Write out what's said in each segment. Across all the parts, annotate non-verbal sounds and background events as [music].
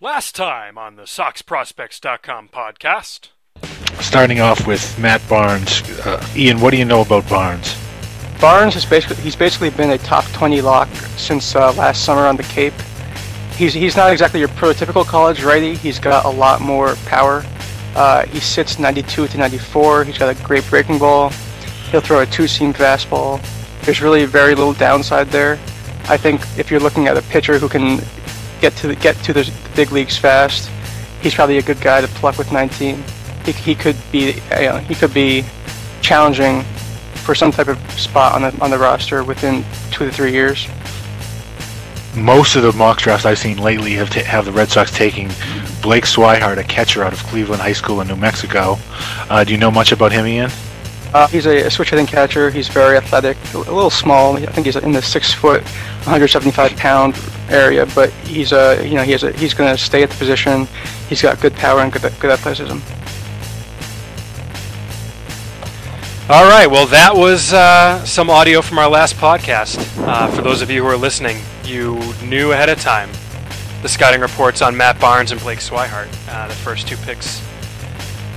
Last time on the SoxProspects.com podcast. Starting off with Matt Barnes. Uh, Ian, what do you know about Barnes? Barnes has basically he's basically been a top 20 lock since uh, last summer on the Cape. He's he's not exactly your prototypical college righty. He's got a lot more power. Uh, he sits 92 to 94. He's got a great breaking ball. He'll throw a two-seam fastball. There's really very little downside there. I think if you're looking at a pitcher who can get to the, get to the big leagues fast, he's probably a good guy to pluck with 19. He, he could be you know, he could be challenging for some type of spot on the on the roster within two to three years. Most of the mock drafts I've seen lately have ta- have the Red Sox taking Blake Swihart, a catcher out of Cleveland High School in New Mexico. Uh, do you know much about him, Ian? Uh, he's a, a switch hitting catcher. He's very athletic, a little small. I think he's in the six foot, 175 pound area. But he's a you know he has a, he's going to stay at the position. He's got good power and good good athleticism. All right, well, that was uh, some audio from our last podcast. Uh, for those of you who are listening, you knew ahead of time the scouting reports on Matt Barnes and Blake Swihart, uh, the first two picks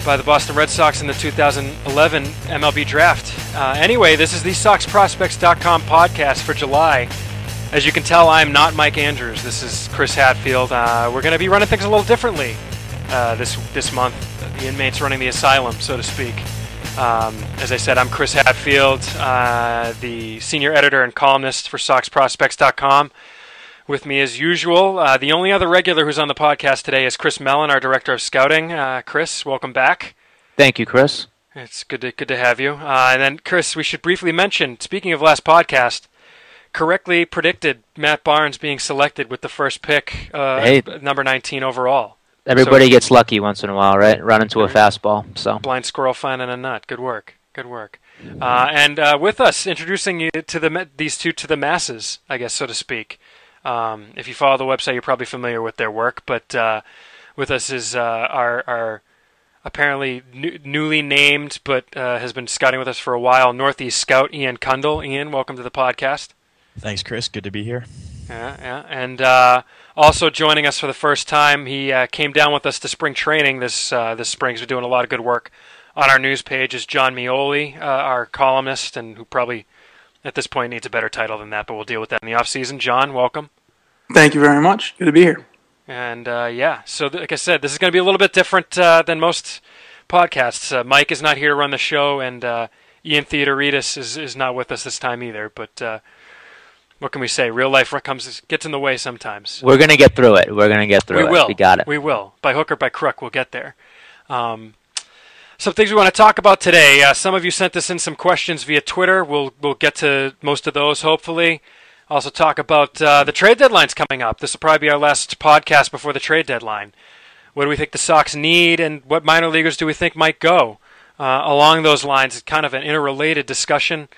by the Boston Red Sox in the 2011 MLB draft. Uh, anyway, this is the SoxProspects.com podcast for July. As you can tell, I'm not Mike Andrews. This is Chris Hatfield. Uh, we're going to be running things a little differently uh, this this month. The inmates running the asylum, so to speak. Um, as I said, I'm Chris Hatfield, uh, the senior editor and columnist for SoxProspects.com. With me, as usual, uh, the only other regular who's on the podcast today is Chris Mellen, our director of scouting. Uh, Chris, welcome back. Thank you, Chris. It's good to good to have you. Uh, and then, Chris, we should briefly mention. Speaking of last podcast, correctly predicted Matt Barnes being selected with the first pick, uh, Hey. number 19 overall. Everybody gets lucky once in a while, right? Run into a fastball. So Blind squirrel finding a nut. Good work. Good work. Uh, and uh, with us, introducing you to the these two to the masses, I guess, so to speak. Um, if you follow the website, you're probably familiar with their work. But uh, with us is uh, our our apparently new, newly named, but uh, has been scouting with us for a while, Northeast Scout Ian Cundall. Ian, welcome to the podcast. Thanks, Chris. Good to be here. Yeah, yeah. And uh, also joining us for the first time, he uh, came down with us to spring training this uh, this spring. He's been doing a lot of good work on our news page. Is John Meoli, uh, our columnist, and who probably at this point needs a better title than that, but we'll deal with that in the off season. John, welcome. Thank you very much. Good to be here. And uh, yeah, so th- like I said, this is going to be a little bit different uh, than most podcasts. Uh, Mike is not here to run the show, and uh, Ian Theodoridis is is not with us this time either. But uh, what can we say? Real life comes gets in the way sometimes. we're gonna get through it. We're gonna get through we it. will. We got it. We will. By hook or by crook, we'll get there. Um, some things we want to talk about today. Uh, some of you sent us in some questions via Twitter. We'll we'll get to most of those hopefully. Also talk about uh, the trade deadlines coming up. This will probably be our last podcast before the trade deadline. What do we think the Sox need, and what minor leaguers do we think might go? Uh, along those lines, it's kind of an interrelated discussion.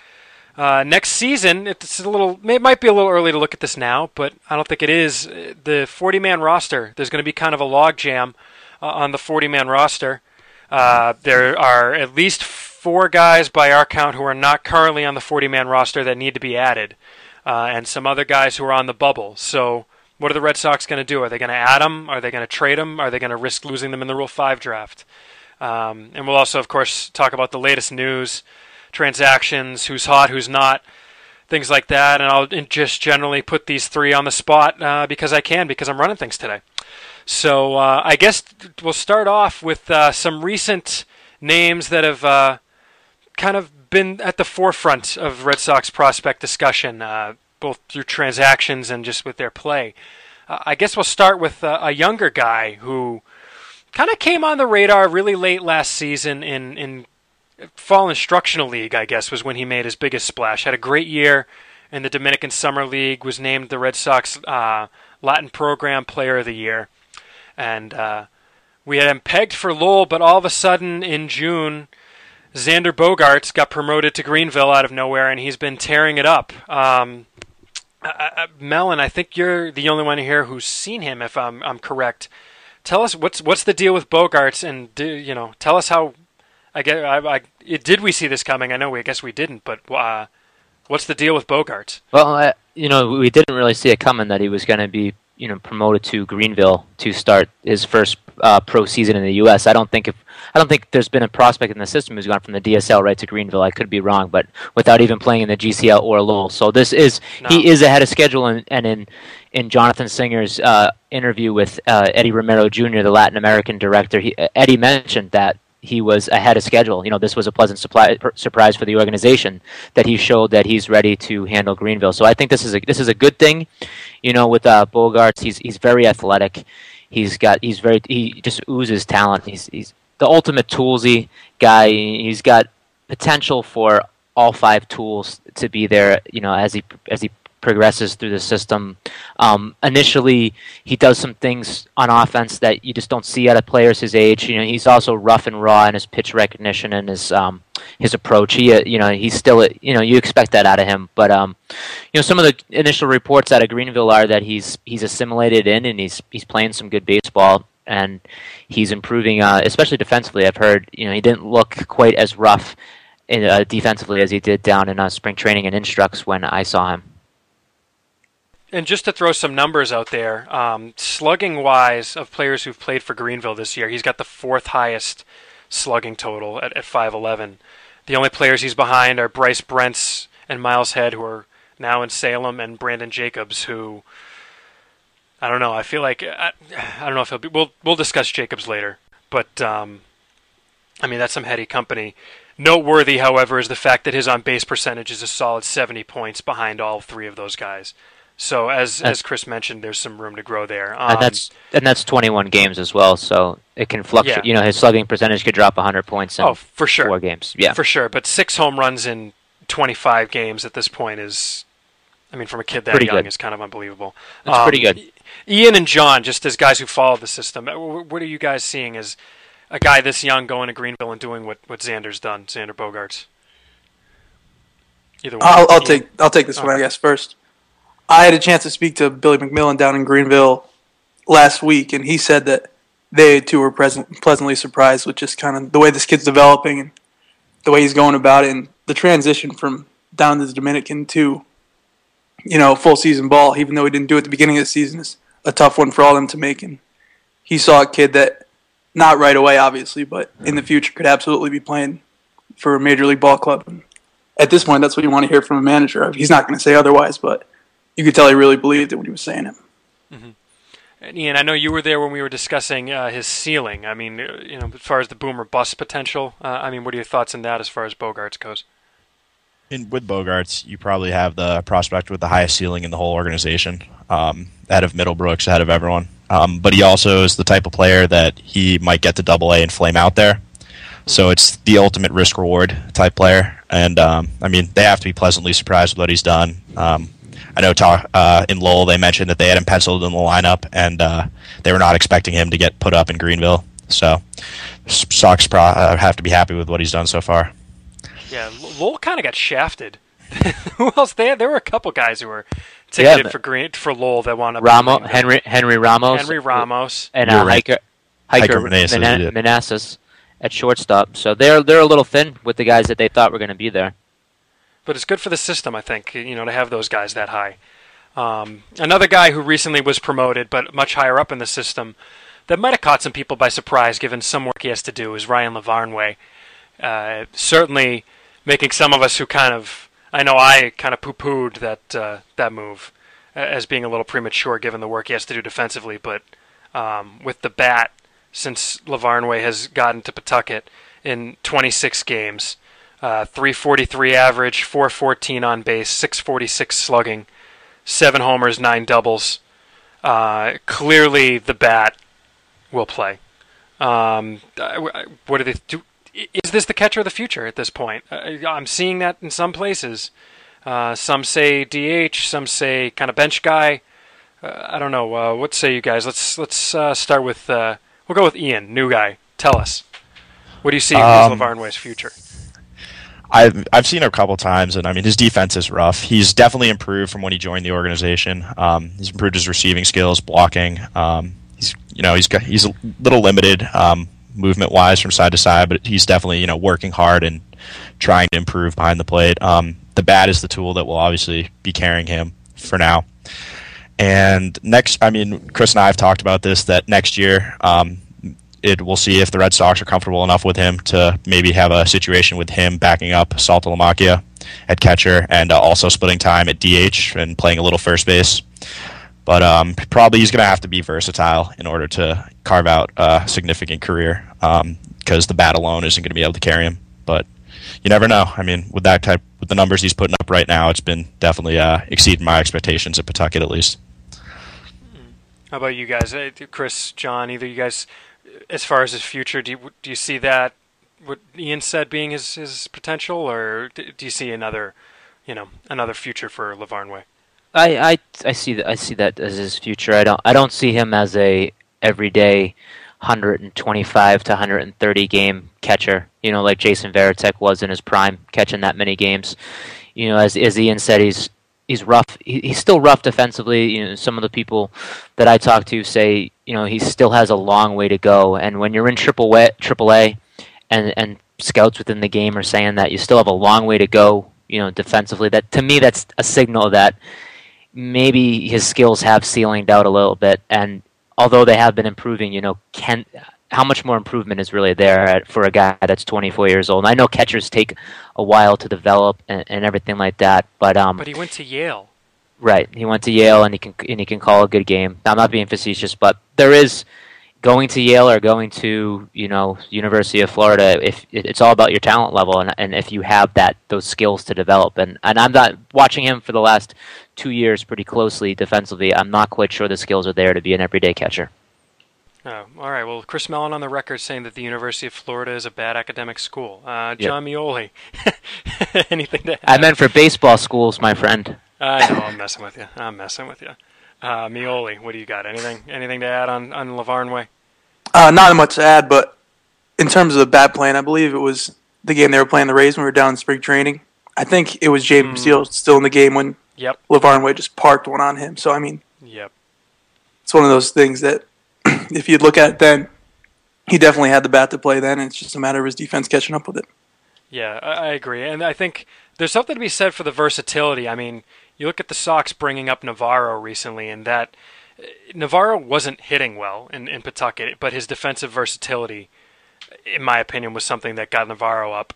Uh, next season, it's a little. It might be a little early to look at this now, but I don't think it is. The 40-man roster. There's going to be kind of a logjam uh, on the 40-man roster. Uh, there are at least four guys by our count who are not currently on the 40-man roster that need to be added, uh, and some other guys who are on the bubble. So, what are the Red Sox going to do? Are they going to add them? Are they going to trade them? Are they going to risk losing them in the Rule Five draft? Um, and we'll also, of course, talk about the latest news, transactions, who's hot, who's not, things like that. And I'll just generally put these three on the spot uh, because I can, because I'm running things today. So uh, I guess we'll start off with uh, some recent names that have uh, kind of been at the forefront of Red Sox prospect discussion, uh, both through transactions and just with their play. Uh, I guess we'll start with uh, a younger guy who kind of came on the radar really late last season in in fall instructional league. I guess was when he made his biggest splash. Had a great year in the Dominican Summer League. Was named the Red Sox Latin Program Player of the Year, and uh, we had him pegged for Lowell. But all of a sudden in June. Xander Bogaerts got promoted to Greenville out of nowhere, and he's been tearing it up. Um, uh, uh, Mellen, I think you're the only one here who's seen him, if I'm I'm correct. Tell us what's what's the deal with Bogaerts, and do, you know, tell us how. I get. I, I it, did we see this coming? I know. We I guess we didn't, but uh, what's the deal with Bogaerts? Well, uh, you know, we didn't really see it coming that he was going to be, you know promoted to Greenville to start his first uh, pro season in the U.S. I don't think if I don't think there's been a prospect in the system who's gone from the DSL right to Greenville. I could be wrong, but without even playing in the GCL or Lowell. So this is No. he is ahead of schedule, and, and in in Jonathan Singer's uh, interview with uh, Eddie Romero Jr., the Latin American director, he, Eddie mentioned that he was ahead of schedule. You know, this was a pleasant supply, surprise for the organization that he showed that he's ready to handle Greenville. So I think this is a this is a good thing. You know, with uh, Bogaerts, he's he's very athletic. He's got he's very he just oozes talent. He's he's the ultimate toolsy guy. He's got potential for all five tools to be there. You know, as he as he progresses through the system. Um, initially, he does some things on offense that you just don't see out of players his age. You know, he's also rough and raw in his pitch recognition and his um, his approach. He, uh, you know, he's still, you know, you expect that out of him. But um, you know, some of the initial reports out of Greenville are that he's he's assimilated in and he's he's playing some good baseball and he's improving, uh, especially defensively. I've heard, you know, he didn't look quite as rough. In, uh, defensively as he did down in uh, spring training and instructs when I saw him. And just to throw some numbers out there, um, slugging wise of players who've played for Greenville this year, he's got the fourth highest slugging total at, at 5'11. The only players he's behind are Bryce Brentz and Miles Head, who are now in Salem, and Brandon Jacobs, who I don't know. I feel like I, I don't know if he'll be. We'll we'll discuss Jacobs later, but um, I mean that's some heady company. Noteworthy, however, is the fact that his on base percentage is a solid 70 points behind all three of those guys. So as That's- as Chris mentioned, there's some room to grow there. Um, and that's and that's 21 games as well, so it can fluctuate. Yeah. You know, his slugging percentage could drop 100 points in oh for sure, four games. Yeah, for sure. But six home runs in 25 games at this point is, I mean, from a kid that Pretty young good. is kind of unbelievable. That's Um, pretty good. Ian and John, just as guys who follow the system, uh, what are you guys seeing as a guy this young going to Greenville and doing what what Xander's done, Xander Bogaerts? Either one. I'll, I'll take I'll take this one I guess first. I had a chance to speak to Billy McMillon down in Greenville last week, and he said that they too were present, pleasantly surprised with just kind of the way this kid's developing and the way he's going about it, and the transition from down to the Dominican to you know full season ball. Even though he didn't do it at the beginning of the season, is a tough one for all of them to make. And he saw a kid that not right away, obviously, but in the future could absolutely be playing for a major league ball club. And at this point, that's what you want to hear from a manager. He's not going to say otherwise, but you could tell he really believed it when he was saying it. And Ian, I know you were there when we were discussing uh, his ceiling. I mean, uh, you know, as far as the boomer bust potential. Uh, I mean, what are your thoughts on that as far as Bogaerts goes? In, with Bogaerts, you probably have the prospect with the highest ceiling in the whole organization, um, ahead of Middlebrooks, ahead of everyone. Um, but he also is the type of player that he might get to Double A and flame out there. So it's the ultimate risk reward type player, and um, I mean they have to be pleasantly surprised with what he's done. Um, I know talk, uh, in Lowell they mentioned that they had him penciled in the lineup, and uh, they were not expecting him to get put up in Greenville. So S- Sox pro- uh, have to be happy with what he's done so far. Yeah, Lowell kind of got shafted. [laughs] who else? They there were a couple guys who were ticketed but- for Green for Lowell that wound up. Ramo, being- Henry Henry Ramos, Henry Ramos. and uh, right. Heiker Heiker Heiker Meneses, Meneses at shortstop. So they're they're a little thin with the guys that they thought were going to be there. But it's good for the system, I think, you know, to have those guys that high. Um, another guy who recently was promoted, but much higher up in the system, that might have caught some people by surprise, given some work he has to do, is Ryan Lavarnway. Uh, certainly making some of us who kind of, I know I kind of poo-pooed that uh, that move as being a little premature, given the work he has to do defensively. But um, with the bat, since Lavarnway has gotten to Pawtucket in 26 games, uh, 343 average, 414 on base, 646 slugging, seven homers, nine doubles. Uh, clearly, the bat will play. Um, what do they do? Is this the catcher of the future at this point? Uh, I'm seeing that in some places. Uh, some say DH, some say kind of bench guy. Uh, I don't know. Uh, what say you guys? Let's let's uh, start with. Uh, we'll go with Ian, new guy. Tell us. What do you see Um, with Lavarnway's future? I've I've seen him a couple times, and I mean his defense is rough. He's definitely improved from when he joined the organization. Um, he's improved his receiving skills, blocking. Um, he's you know he's got he's a little limited um, movement wise from side to side, but he's definitely you know working hard and trying to improve behind the plate. Um, the bat is the tool that will obviously be carrying him for now. And next, I mean, Chris and I have talked about this that next year, um, it we'll see if the Red Sox are comfortable enough with him to maybe have a situation with him backing up Saltalamacchia at catcher and uh, also splitting time at DH and playing a little first base. But um, probably he's going to have to be versatile in order to carve out a significant career because um, the bat alone isn't going to be able to carry him. But you never know. I mean, with that type, with the numbers he's putting up right now, it's been definitely uh, exceeding my expectations at Pawtucket at least. How about you guys, Chris, John? Either you guys, as far as his future, do you, do you see that what Ian said being his his potential, or do you see another, you know, another future for Lavarnway? I, I I see that I see that as his future. I don't I don't see him as a everyday 125 to 130 game catcher. You know, like Jason Varitek was in his prime, catching that many games. You know, as as Ian said, he's he's rough. He, he's still rough defensively. You know, some of the people that I talk to say, you know, he still has a long way to go. And when you're in triple A, and and scouts within the game are saying that you still have a long way to go. You know, defensively. That to me, that's a signal that maybe his skills have ceilinged out a little bit, and although they have been improving, you know, can how much more improvement is really there at, for a guy that's 24 years old? And I know catchers take a while to develop and, and everything like that, but um, but he went to Yale. Right, he went to Yale and he can and he can call a good game. I'm not being facetious, but there is going to Yale or going to you know University of Florida, if it's all about your talent level and, and if you have that those skills to develop. And and I'm not watching him for the last two years pretty closely defensively. I'm not quite sure the skills are there to be an everyday catcher. Oh, all right. Well, Chris Mellen on the record saying that the University of Florida is a bad academic school. Uh, John yep. Meoli, [laughs] anything to add? I meant for baseball schools, my friend. I know. I'm messing with you. I'm messing with you. Uh, Meoli, what do you got? Anything anything to add on on Lavarnway? Uh, not much to add, but in terms of the bat plan, I believe it was the game they were playing the Rays when we were down in spring training. I think it was James mm. Steele still in the game when yep. Lavarnway just parked one on him. So I mean, yep, it's one of those things that [clears throat] if you look at it then, he definitely had the bat to play then, and it's just a matter of his defense catching up with it. Yeah, I agree, and I think there's something to be said for the versatility. I mean, you look at the Sox bringing up Navarro recently, and that Navarro wasn't hitting well in, in Pawtucket, but his defensive versatility, in my opinion, was something that got Navarro up.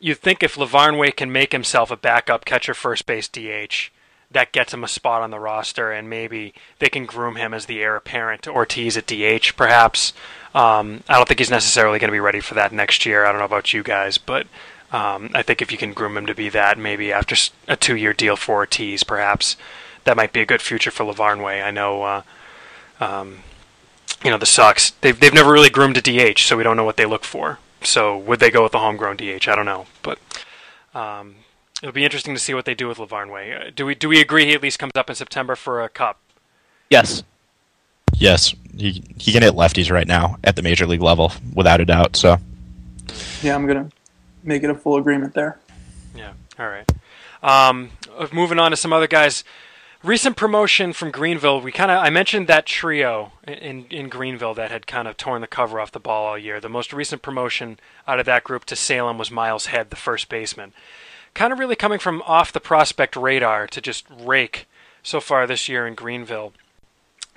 You'd think if Lavarnway can make himself a backup catcher, first base DH, that gets him a spot on the roster, and maybe they can groom him as the heir apparent to Ortiz at DH, perhaps. Um, I don't think he's necessarily going to be ready for that next year. I don't know about you guys, but um, I think if you can groom him to be that, maybe after a two-year deal for Ortiz, perhaps that might be a good future for Lavarnway. I know, uh, um, you know, the Sox they've they've never really groomed a DH, so we don't know what they look for. So would they go with the homegrown DH? I don't know, but um, it'll be interesting to see what they do with Lavarnway. Uh, do we do we agree he at least comes up in September for a cup? Yes. Yes, he he can hit lefties right now at the major league level without a doubt. So. Yeah, I'm gonna make it a full agreement there. Yeah. All right. Um, moving on to some other guys. Recent promotion from Greenville. We kind of I mentioned that trio in in Greenville that had kind of torn the cover off the ball all year. The most recent promotion out of that group to Salem was Miles Head, the first baseman. Kind of really coming from off the prospect radar to just rake so far this year in Greenville.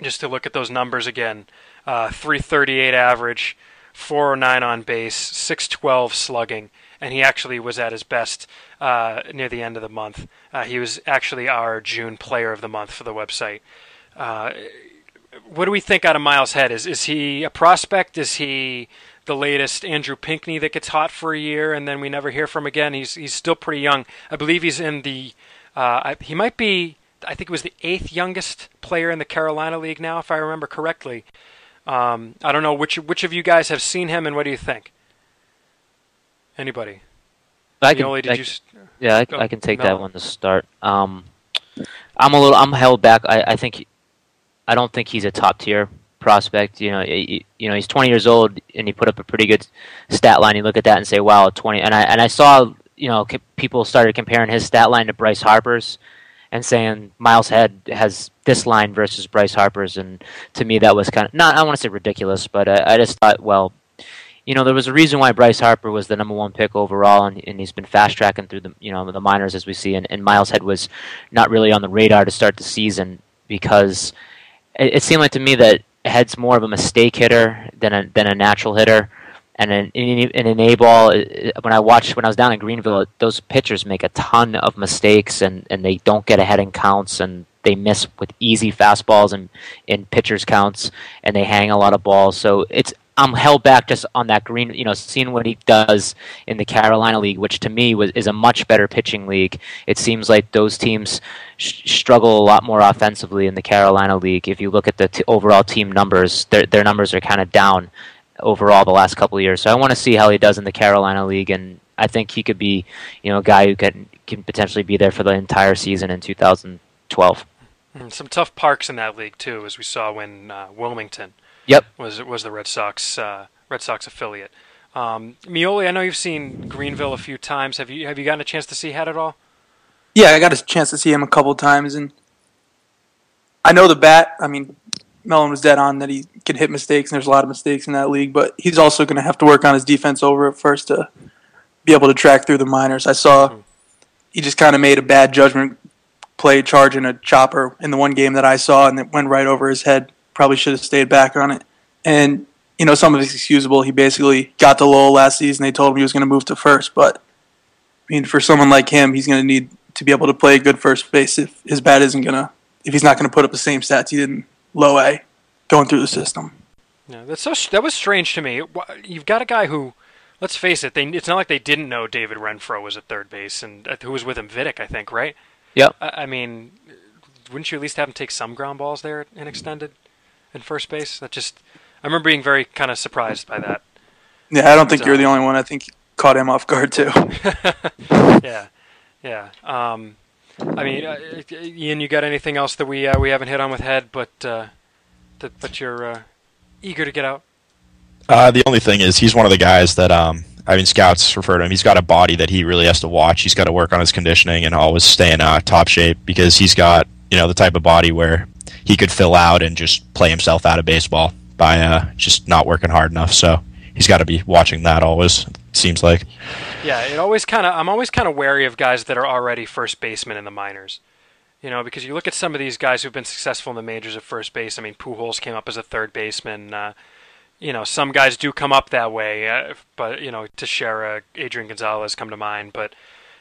Just to look at those numbers again, uh, 338 average, 409 on base, 612 slugging, and he actually was at his best uh, near the end of the month. Uh, he was actually our June Player of the Month for the website. Uh, what do we think out of Miles Head? Is is he a prospect? Is he the latest Andrew Pinckney that gets hot for a year and then we never hear from again? He's he's still pretty young. I believe he's in the. Uh, he might be. I think it was the eighth youngest player in the Carolina League now, if I remember correctly. Um, I don't know which which of you guys have seen him and what do you think? Anybody? I can, I, you, yeah, I, I, can take no. that one to start. Um, I'm a little, I'm held back. I, I think, I don't think he's a top tier prospect. You know, you, you know, he's 20 years old and he put up a pretty good stat line. You look at that and say, wow, 20. And I and I saw, you know, people started comparing his stat line to Bryce Harper's and saying Miles Head has this line versus Bryce Harper's, and to me that was kind of not I want to say ridiculous, but I, I just thought, well, you know, there was a reason why Bryce Harper was the number one pick overall, and, and he's been fast tracking through the you know the minors as we see. And, and Miles Head was not really on the radar to start the season, because it, it seemed like to me that Head's more of a mistake hitter than a than a natural hitter. And in, in, an A ball, when I watched when I was down in Greenville, those pitchers make a ton of mistakes and, and they don't get ahead in counts and they miss with easy fastballs and in pitchers counts and they hang a lot of balls. So it's I'm held back just on that green, you know, seeing what he does in the Carolina League, which to me was is a much better pitching league. It seems like those teams sh- struggle a lot more offensively in the Carolina League. If you look at the t- overall team numbers, their their numbers are kind of down overall the last couple of years. So I want to see how he does in the Carolina League, and I think he could be, you know, a guy who can can potentially be there for the entire season in 2012. Mm, some tough parks in that league too, as we saw when uh, Wilmington Yep. was was the Red Sox uh, Red Sox affiliate. Um, Meoli, I know you've seen Greenville a few times. Have you have you gotten a chance to see Head at all? Yeah, I got a chance to see him a couple times, and I know the bat. I mean, Mellen was dead on that he can hit mistakes, and there's a lot of mistakes in that league. But he's also going to have to work on his defense over at first to be able to track through the minors. I saw he just kind of made a bad judgment play charging a chopper in the one game that I saw, and it went right over his head. Probably should have stayed back on it. And you know, some of it's excusable. He basically got to Lowell last season. They told him he was going to move to first, but I mean, for someone like him, he's going to need to be able to play a good first base if his bat isn't going to, if he's not going to put up the same stats he did in low A going through the system. Yeah, that's so that was strange to me. You've got a guy who, let's face it, they, it's not like they didn't know David Renfroe was at third base and uh, who was with him, Vidic, I think, right? Yeah. I, I mean, wouldn't you at least have him take some ground balls there in extended, in first base? That just, I remember being very kind of surprised by that. Yeah, I don't think So- you're the only one. I think you caught him off guard too. [laughs] yeah, yeah. Um, I mean, uh, Ian, you got anything else that we uh, we haven't hit on with Head, but uh, that but you're uh, eager to get out? Uh, the only thing is, he's one of the guys that um, I mean, scouts refer to him. He's got a body that he really has to watch. He's got to work on his conditioning and always stay in uh, top shape because he's got you know the type of body where he could fill out and just play himself out of baseball by uh, just not working hard enough. So he's got to be watching that always. Seems like. Yeah, it always kind of. I'm always kind of wary of guys that are already first baseman in the minors. You know, because you look at some of these guys who've been successful in the majors at first base. I mean, Pujols came up as a third baseman. Uh, you know, some guys do come up that way, uh, but you know, Teixeira, Adrian Gonzalez come to mind. But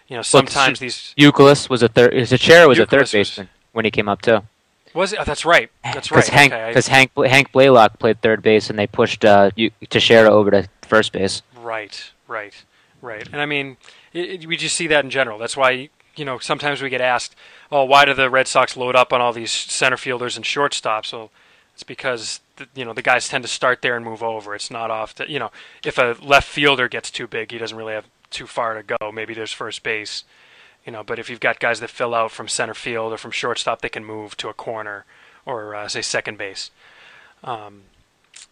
you know, sometimes these Youkilis was a third. Teixeira was a Youkilis third was- baseman when he came up too. Was it? Oh, that's right. That's right. Because Hank, okay, I- Hank, Hank Blalock played third base, and they pushed uh, Eu- Teixeira over to first base. Right, right, right. And I mean, it, it, we just see that in general. That's why you know sometimes we get asked, "Oh, why do the Red Sox load up on all these center fielders and shortstops?" Well, it's because the, you know the guys tend to start there and move over. It's not off to you know if a left fielder gets too big, he doesn't really have too far to go. Maybe there's first base, you know. But if you've got guys that fill out from center field or from shortstop, they can move to a corner or uh, say second base. Um,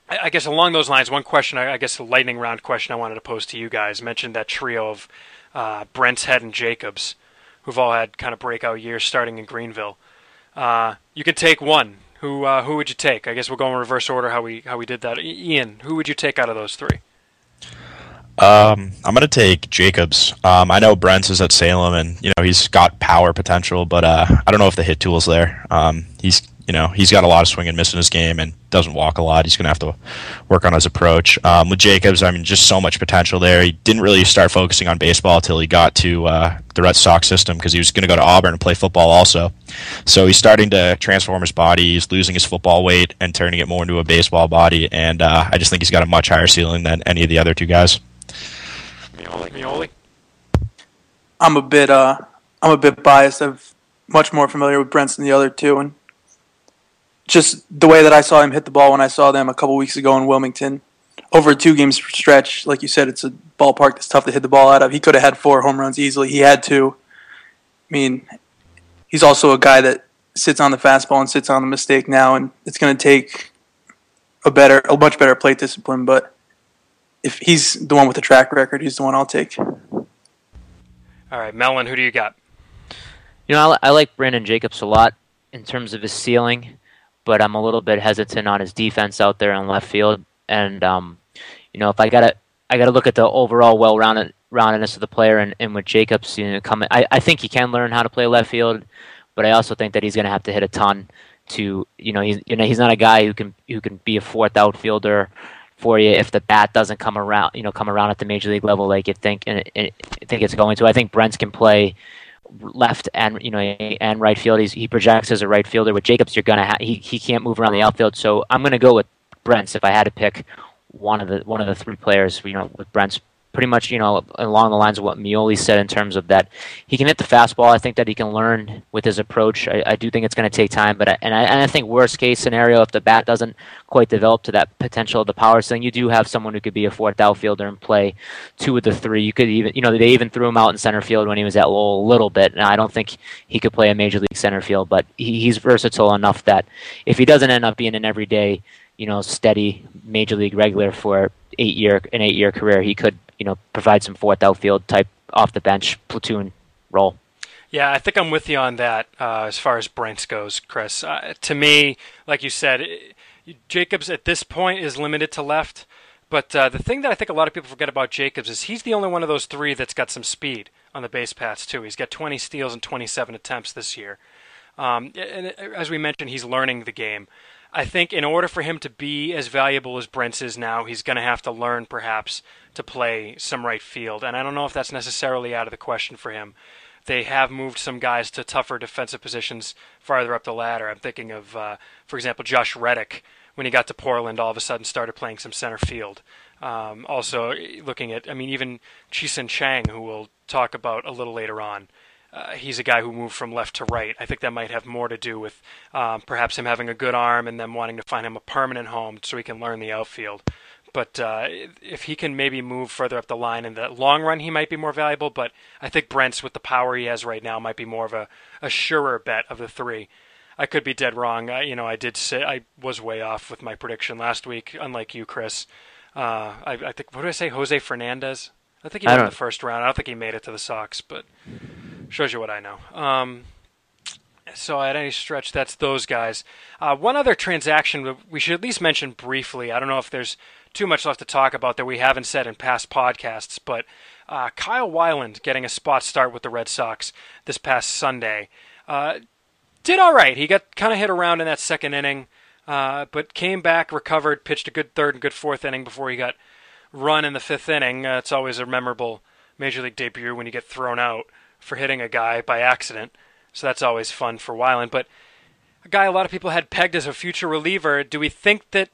I I guess along those lines, one question, I I guess the lightning round question I wanted to pose to you guys mentioned that trio of uh, Brentz Head and Jacobs, who've all had kind of breakout years starting in Greenville. Uh, you can take one. Who uh, who would you take? I guess we'll go in reverse order how we how we did that. Ian, who would you take out of those three? Um, I'm gonna take Jacobs. Um, I know Brentz is at Salem, and you know he's got power potential, but uh, I don't know if the hit tool's there. Um, he's you know he's got a lot of swing and miss in his game, and doesn't walk a lot. He's gonna have to work on his approach. Um, with Jacobs, I mean, just so much potential there. He didn't really start focusing on baseball until he got to uh, the Red Sox system because he was gonna go to Auburn and play football also. So he's starting to transform his body. He's losing his football weight and turning it more into a baseball body, and uh, I just think he's got a much higher ceiling than any of the other two guys. Meoli. Meoli. I'm a bit uh I'm a bit biased. I'm much more familiar with Brentz than the other two, and just the way that I saw him hit the ball when I saw them a couple weeks ago in Wilmington, over a two game stretch, like you said, it's a ballpark that's tough to hit the ball out of. He could have had four home runs easily. He had two. I mean, he's also a guy that sits on the fastball and sits on the mistake now, and it's going to take a better, a much better plate discipline. But if he's the one with the track record, he's the one I'll take. All right, Mellen, who do you got? You know, I, I like Brandon Jacobs a lot in terms of his ceiling, but I'm a little bit hesitant on his defense out there in left field. And um, you know, if I gotta, I gotta look at the overall well-rounded roundedness of the player, and, and with Jacobs, you know, coming, I, I think he can learn how to play left field, but I also think that he's gonna have to hit a ton to you know he's you know he's not a guy who can who can be a fourth outfielder for you if the bat doesn't come around you know come around at the major league level like you think and, and think it's going to. I think Brentz can play left and you know and right field. He's, he projects as a right fielder. With Jacobs, you're gonna ha- he he can't move around the outfield. So I'm gonna go with Brentz if I had to pick one of the one of the three players. You know, with Brentz pretty much, you know, along the lines of what Meoli said in terms of that he can hit the fastball. I think that he can learn with his approach. I, I do think it's going to take time, but I, and I, and I think worst case scenario, if the bat doesn't quite develop to that potential of the power thing, you do have someone who could be a fourth outfielder and play two of the three. You could even, you know, they even threw him out in center field when he was at Lowell a little bit. And I don't think he could play a major league center field, but he, he's versatile enough that if he doesn't end up being an everyday, you know, steady major league regular for eight year an eight year career, he could you know provide some fourth outfield type off the bench platoon role. Yeah, I think I'm with you on that uh, as far as Brentz goes, Chris. Uh, to me, like you said, Jacobs at this point is limited to left. But uh, the thing that I think a lot of people forget about Jacobs is he's the only one of those three that's got some speed on the base paths too. He's got 20 steals and 27 attempts this year. Um, and as we mentioned, he's learning the game. I think in order for him to be as valuable as Brentz is now, he's going to have to learn perhaps to play some right field. And I don't know if that's necessarily out of the question for him. They have moved some guys to tougher defensive positions farther up the ladder. I'm thinking of, uh, for example, Josh Reddick. When he got to Portland, all of a sudden started playing some center field. Um, also, looking at, I mean, even Chih-Hsien Chiang, who we'll talk about a little later on. Uh, he's a guy who moved from left to right. I think that might have more to do with um, perhaps him having a good arm and them wanting to find him a permanent home so he can learn the outfield. But uh, if he can maybe move further up the line in the long run, he might be more valuable. But I think Brentz, with the power he has right now, might be more of a, a surer bet of the three. I could be dead wrong. I, you know, I did say I was way off with my prediction last week, unlike you, Chris. Uh, I, I, think what did I say? Jose Fernandez. I think he won the first round. I don't think he made it to the Sox, but shows you what I know. Um, so at any stretch, that's those guys. Uh, one other transaction we should at least mention briefly. I don't know if there's too much left to talk about that we haven't said in past podcasts, but uh, Kyle Weiland getting a spot start with the Red Sox this past Sunday. Uh, did all right. He got kind of hit around in that second inning, uh, but came back, recovered, pitched a good third and good fourth inning before he got run in the fifth inning. Uh, it's always a memorable major league debut when you get thrown out for hitting a guy by accident. So that's always fun for Weiland. But a guy a lot of people had pegged as a future reliever. Do we think that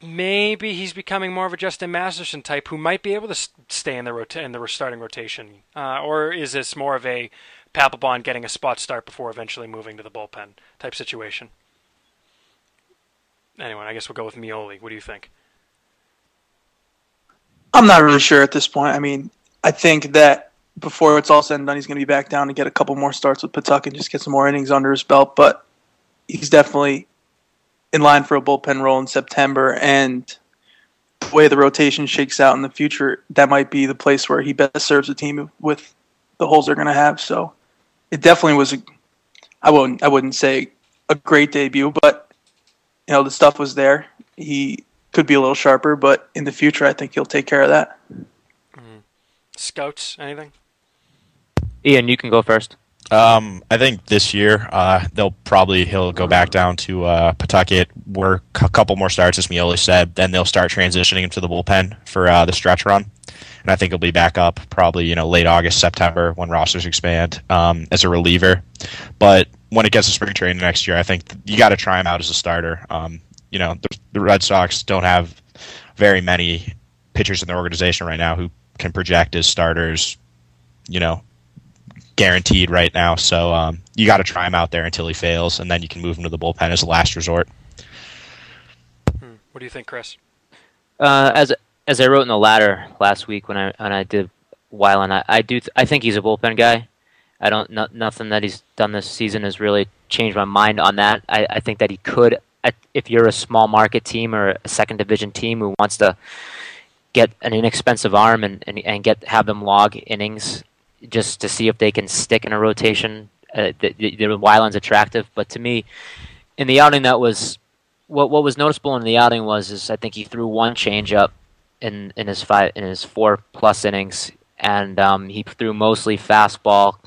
maybe he's becoming more of a Justin Masterson type who might be able to stay in the rota- in the starting rotation, uh, or is this more of a Papelbon getting a spot start before eventually moving to the bullpen type situation? Anyway, I guess we'll go with Meoli. What do you think? I'm not really sure at this point. I mean, I think that before it's all said and done, he's going to be back down to get a couple more starts with Pawtucket and just get some more innings under his belt. But he's definitely in line for a bullpen role in September. And the way the rotation shakes out in the future, that might be the place where he best serves the team with the holes they're going to have. So it definitely was. A, I wouldn't. I wouldn't say a great debut, but you know the stuff was there. He could be a little sharper, but in the future, I think he'll take care of that. Mm. Scouts, anything? Ian, you can go first. Um, I think this year uh, they'll probably he'll go back down to uh, Pawtucket, work a couple more starts, as Meoli said. Then they'll start transitioning him to the bullpen for uh, the stretch run, and I think he'll be back up probably you know late August, September when rosters expand um, as a reliever. But when it gets to spring training next year, I think you got to try him out as a starter. Um, you know the, the Red Sox don't have very many pitchers in their organization right now who can project as starters. You know, guaranteed right now. So um, you got to try him out there until he fails, and then you can move him to the bullpen as a last resort. Hmm. What do you think, Chris? Uh, as as I wrote in the ladder last week when I when I did Weiland, I, I do th- I think he's a bullpen guy. I don't no, nothing that he's done this season has really changed my mind on that. I, I think that he could if you're a small market team or a second division team who wants to get an inexpensive arm and, and, and get have them log innings just to see if they can stick in a rotation. Uh, the, the, the Weiland's attractive, but to me, in the outing that was what what was noticeable in the outing was is I think he threw one changeup in in his five in his four plus innings, and um, he threw mostly fastball.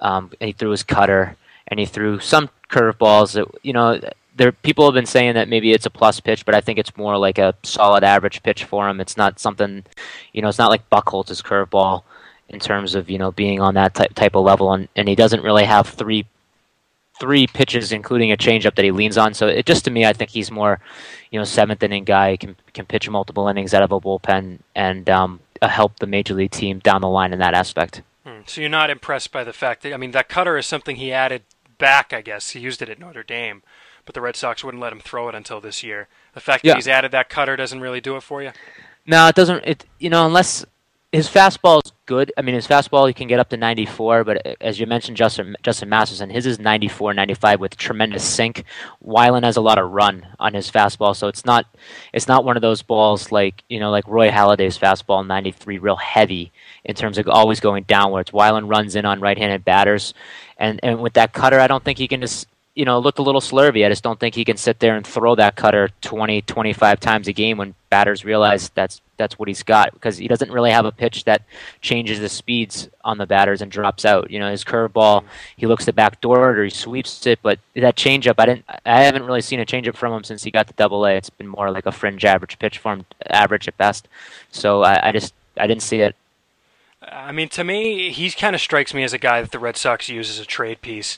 Um, he threw his cutter, and he threw some curveballs you know there people have been saying that maybe it's a plus pitch, but I think it's more like a solid average pitch for him. It's not something, you know, it's not like Buchholz's curveball in terms of you know being on that type type of level, and, and he doesn't really have three three pitches, including a changeup that he leans on. So it just to me, I think he's more, you know, seventh inning guy can can pitch multiple innings out of a bullpen and um, help the major league team down the line in that aspect. Hmm. So you're not impressed by the fact that I mean that cutter is something he added back. I guess he used it at Notre Dame but the Red Sox wouldn't let him throw it until this year. The fact that he's added that cutter doesn't really do it for you. No, it doesn't. It you know unless his fastball is good. I mean, his fastball he can get up to 94, but uh, as you mentioned, Justin Justin Masterson, his is 94, 95 with tremendous sink. Weiland has a lot of run on his fastball, so it's not it's not one of those balls like you know like Roy Halladay's fastball 93, real heavy in terms of always going downwards. Weiland runs in on right-handed batters, and and with that cutter, I don't think he can just you know, looked a little slurvy. I just don't think he can sit there and throw that cutter 20, 25 times a game when batters realize that's that's what he's got because he doesn't really have a pitch that changes the speeds on the batters and drops out. You know, his curveball, he looks the back door or he sweeps it, but that changeup, I didn't, I haven't really seen a changeup from him since he got the Double A. It's been more like a fringe average pitch for him, average at best. So I, I just, I didn't see it. I mean, to me, he kind of strikes me as a guy that the Red Sox use as a trade piece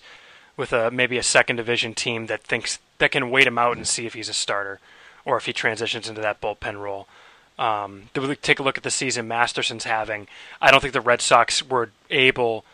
with a maybe a second division team that thinks that can wait him out and see if he's a starter or if he transitions into that bullpen role. Um, take a look at the season Masterson's having. I don't think the Red Sox were able,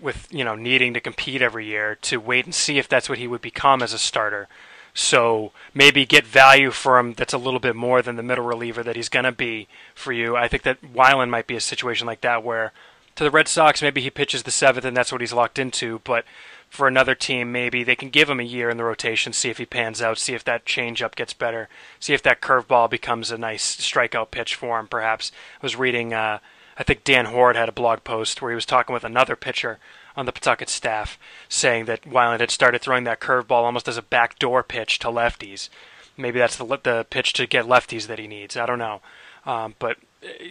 with you know needing to compete every year, to wait and see if that's what he would become as a starter. So maybe get value for him that's a little bit more than the middle reliever that he's going to be for you. I think that Weiland might be a situation like that where to the Red Sox maybe he pitches the seventh and that's what he's locked into, but for another team, maybe they can give him a year in the rotation, see if he pans out, see if that changeup gets better, see if that curveball becomes a nice strikeout pitch for him. Perhaps I was reading, uh, I think Dan Hoard had a blog post where he was talking with another pitcher on the Pawtucket staff, saying that Weiland had started throwing that curveball almost as a backdoor pitch to lefties. Maybe that's the the pitch to get lefties that he needs. I don't know, um, but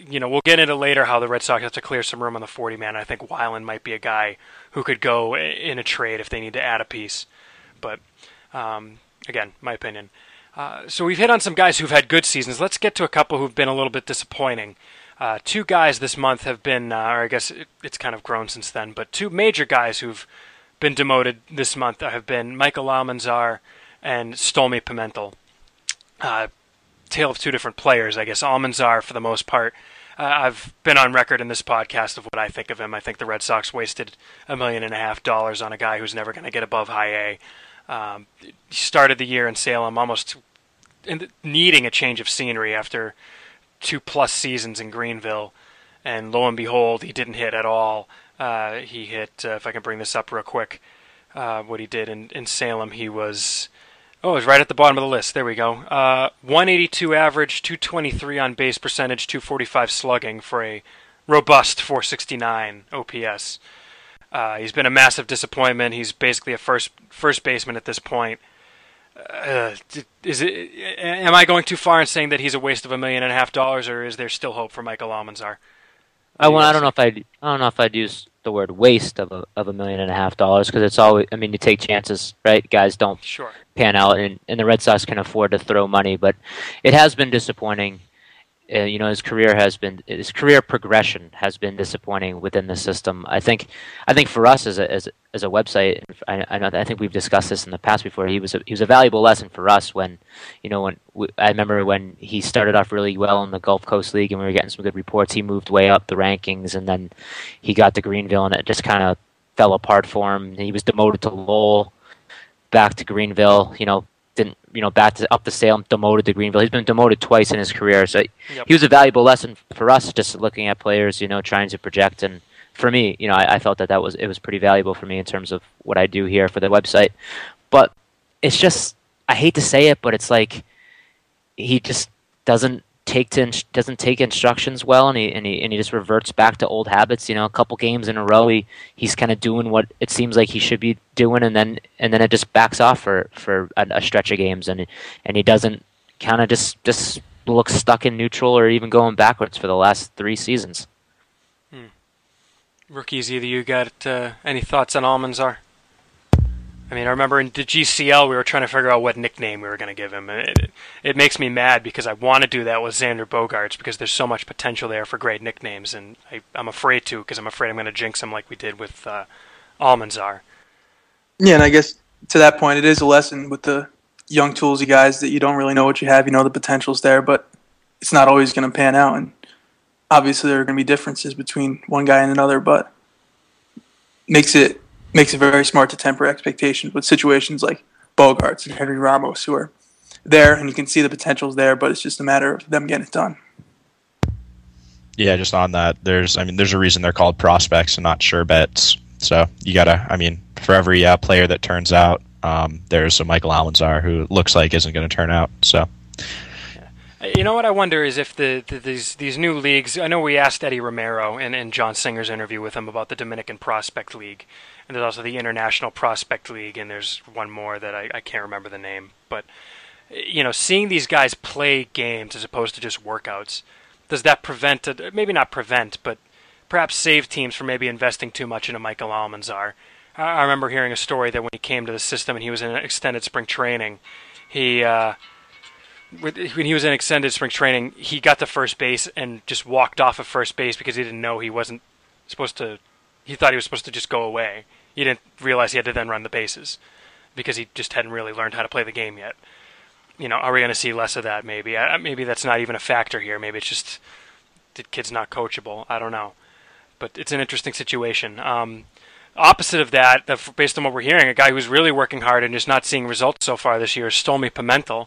you know, we'll get into later how the Red Sox have to clear some room on the 40 man. I think Weiland might be a guy who could go in a trade if they need to add a piece. But um, again, my opinion. Uh, so we've hit on some guys who've had good seasons. Let's get to a couple who've been a little bit disappointing. Uh, two guys this month have been, uh, or I guess it, it's kind of grown since then, but two major guys who've been demoted this month have been Michael Almanzar and Stolmy Pimentel. Tale of two different players, I guess. Almanzar, for the most part, uh, I've been on record in this podcast of what I think of him. I think the Red Sox wasted a million and a half dollars on a guy who's never going to get above high A. Um, he started the year in Salem almost the, needing a change of scenery after two plus seasons in Greenville, and lo and behold, he didn't hit at all. Uh, he hit, uh, if I can bring this up real quick, uh, what he did in, in Salem, he was Oh, it's right at the bottom of the list. There we go. Uh, 182 average, 223 on base percentage, 245 slugging for a robust 469 OPS. Uh, he's been a massive disappointment. He's basically a first first baseman at this point. Uh, is it? Am I going too far in saying that he's a waste of a million and a half dollars, or is there still hope for Michael Almanzar? I, well, I don't know if I'd, I don't know if I'd use the word waste of a of a million and a half dollars because it's always I mean you take chances right guys don't sure. pan out and, and the Red Sox can afford to throw money but it has been disappointing uh, you know his career has been his career progression has been disappointing within the system. I think I think for us as a as, as a website, I, I, know I think we've discussed this in the past before. He was a, he was a valuable lesson for us when you know when we, I remember when he started off really well in the Gulf Coast League and we were getting some good reports. He moved way up the rankings and then he got to Greenville and it just kind of fell apart for him. He was demoted to Lowell, back to Greenville. You know, you know back to up the Salem, demoted to Greenville. He's been demoted twice in his career, so yep. he was a valuable lesson for us. Just looking at players, you know, trying to project, and for me, you know, I, I felt that that was it was pretty valuable for me in terms of what I do here for the website. But it's just I hate to say it, but it's like he just doesn't take to doesn't take instructions well, and he and he and he just reverts back to old habits. You know, a couple games in a row, he he's kind of doing what it seems like he should be doing, and then and then it just backs off for for a, a stretch of games, and and he doesn't kind of just just looks stuck in neutral or even going backwards for the last three seasons. Hmm. Rookies, either you got uh, any thoughts on Almonds Almanzar? I mean, I remember in the GCL we were trying to figure out what nickname we were going to give him. It, it, it, makes me mad because I want to do that with Xander Bogaerts because there's so much potential there for great nicknames, and I, am afraid to because I'm afraid I'm going to jinx him like we did with uh, Almanzar. Yeah, and I guess to that point, it is a lesson with the young toolsy guys that you don't really know what you have. You know the potential's there, but it's not always going to pan out. And obviously, there are going to be differences between one guy and another, but makes it makes it very smart to temper expectations with situations like Bogaerts and Henry Ramos, who are there, and you can see the potential's there, but it's just a matter of them getting it done. Yeah, just on that, there's I mean, there's a reason they're called prospects and not sure bets. So you gotta, I mean, for every uh, player that turns out, um, there's a Michael Almanzar who looks like isn't going to turn out. So. You know what I wonder is if the, the, these these new leagues. I know we asked Eddie Romero in, in John Singer's interview with him about the Dominican Prospect League, and there's also the International Prospect League, and there's one more that I, I can't remember the name. But you know, seeing these guys play games as opposed to just workouts, does that prevent? Maybe not prevent, but perhaps save teams from maybe investing too much into Michael Almanzar. I remember hearing a story that when he came to the system and he was in extended spring training, he uh, when he was in extended spring training, he got to first base and just walked off of first base because he didn't know he wasn't supposed to. He thought he was supposed to just go away. He didn't realize he had to then run the bases because he just hadn't really learned how to play the game yet. You know, are we going to see less of that? Maybe. maybe that's not even a factor here. Maybe it's just the kid's not coachable. I don't know, but it's an interesting situation. Um, opposite of that, based on what we're hearing, a guy who's really working hard and just not seeing results so far this year is Stolmy Pimentel.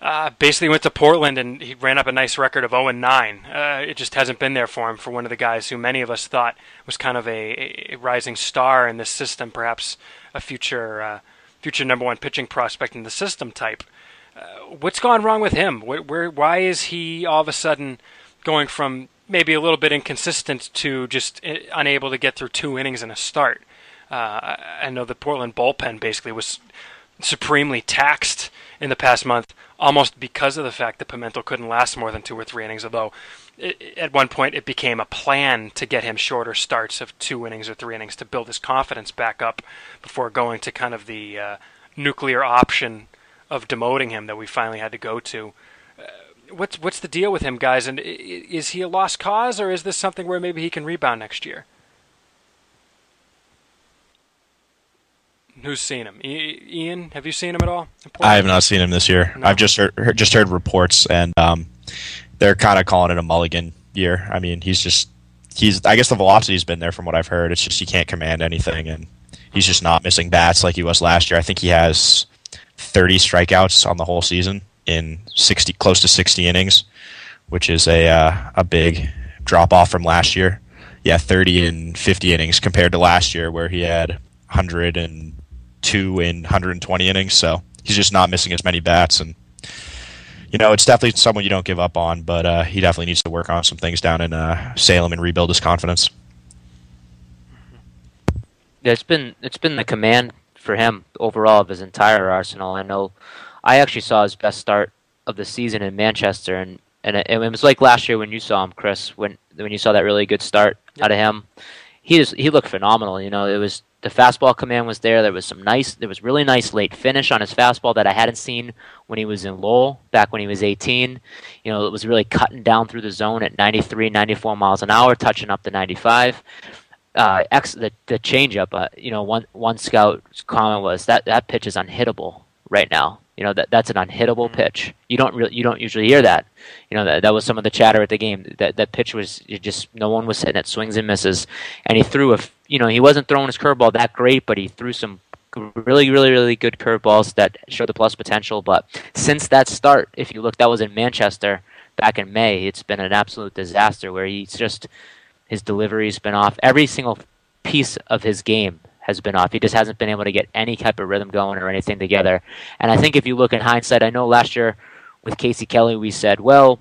Uh, basically went to Portland and he ran up a nice record of 0 and 9. Uh, it just hasn't been there for him for one of the guys who many of us thought was kind of a, a rising star in this system, perhaps a future uh, future number one pitching prospect in the system type. Uh, what's gone wrong with him? Where, where, why is he all of a sudden going from maybe a little bit inconsistent to just eh, unable to get through two innings in a start? Uh, I know the Portland bullpen basically was supremely taxed in the past month almost because of the fact that Pimentel couldn't last more than two or three innings, although it, at one point it became a plan to get him shorter starts of two innings or three innings to build his confidence back up before going to kind of the uh, nuclear option of demoting him that we finally had to go to. Uh, what's what's the deal with him, guys? And is he a lost cause, or is this something where maybe he can rebound next year? Who's seen him? Ian, have you seen him at all? I have not seen him this year. No. I've just heard, heard, just heard reports, and um, they're kind of calling it a mulligan year. I mean, he's just he's. I guess the velocity's been there from what I've heard. It's just he can't command anything, and he's just not missing bats like he was last year. I think he has 30 strikeouts on the whole season in 60, close to 60 innings, which is a uh, a big drop off from last year. Yeah, 30 and 50 innings compared to last year where he had 100 and two in 120 innings, so he's just not missing as many bats. And you know, it's definitely someone you don't give up on, but uh, he definitely needs to work on some things down in uh, Salem and rebuild his confidence. Yeah, it's been it's been the command for him overall of his entire arsenal. I know I actually saw his best start of the season in Manchester, and and it, it was like last year when you saw him, Chris, when when you saw that really good start yep. out of him. He just he looked phenomenal. You know, it was the fastball command was there. There was some nice, there was really nice late finish on his fastball that I hadn't seen when he was in Lowell back when he was 18. You know, it was really cutting down through the zone at 93, 94 miles an hour, touching up to 95. Uh, X the the changeup. Uh, you know, one one scout's comment was that that pitch is unhittable right now. You know that that's an unhittable mm-hmm. pitch. You don't really you don't usually hear that. You know that that was some of the chatter at the game. That that pitch was just no one was hitting it, swings and misses, and he threw a you know he wasn't throwing his curveball that great, but he threw some really really really good curveballs that showed the plus potential. But since that start, if you look, that was in Manchester back in May. It's been an absolute disaster where he's just his delivery's been off. Every single piece of his game has been off. He just hasn't been able to get any type of rhythm going or anything together. And I think if you look in hindsight, I know last year with Casey Kelly, we said, well,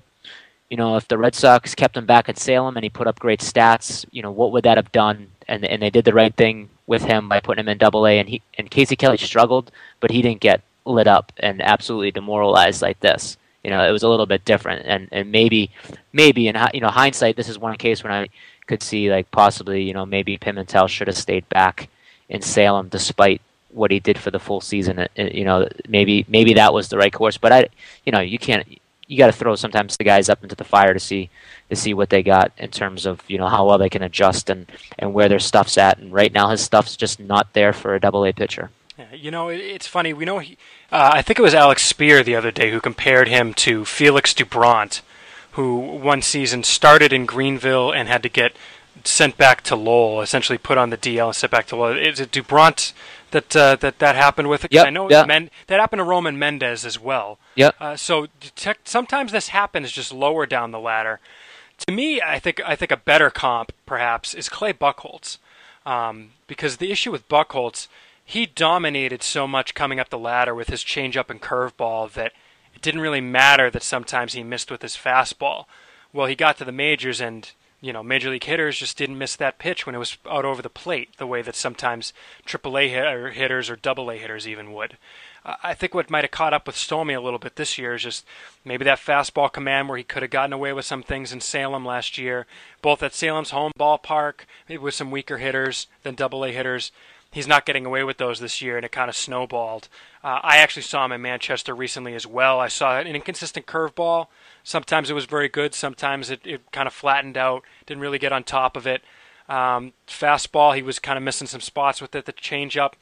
you know, if the Red Sox kept him back at Salem and he put up great stats, you know, what would that have done? And and they did the right thing with him by putting him in Double A. And he and Casey Kelly struggled, but he didn't get lit up and absolutely demoralized like this. You know, it was a little bit different. And and maybe maybe in you know hindsight, this is one case when I could see like possibly you know maybe Pimentel should have stayed back in Salem, despite what he did for the full season. Uh, You know, maybe maybe that was the right course. But I, you know, you can't. You got to throw sometimes the guys up into the fire to see to see what they got in terms of you know how well they can adjust and and where their stuff's at. And right now, his stuff's just not there for a Double A pitcher. Yeah, you know, it, it's funny. We know he. Uh, I think it was Alex Speier the other day who compared him to Felix Doubront, who one season started in Greenville and had to get sent back to Lowell, essentially put on the DL and sent back to Lowell. Is it Doubront that uh, that that happened with? 'Cause Yep, I know yeah. Men- that happened to Roman Mendez as well. Yep. Uh, so detect, sometimes this happens just lower down the ladder. To me, I think I think a better comp perhaps is Clay Buchholz, um, because the issue with Buchholz, he dominated so much coming up the ladder with his changeup and curveball that it didn't really matter that sometimes he missed with his fastball. Well, he got to the majors and you know major league hitters just didn't miss that pitch when it was out over the plate the way that sometimes AAA hit- hitters or Double A hitters even would. I think what might have caught up with Stolmy a little bit this year is just maybe that fastball command where he could have gotten away with some things in Salem last year, both at Salem's home ballpark, maybe with some weaker hitters than Double A hitters. He's not getting away with those this year, and it kind of snowballed. Uh, I actually saw him in Manchester recently as well. I saw an inconsistent curveball. Sometimes it was very good. Sometimes it, it kind of flattened out. Didn't really get on top of it. Um, fastball, he was kind of missing some spots with it. The changeup,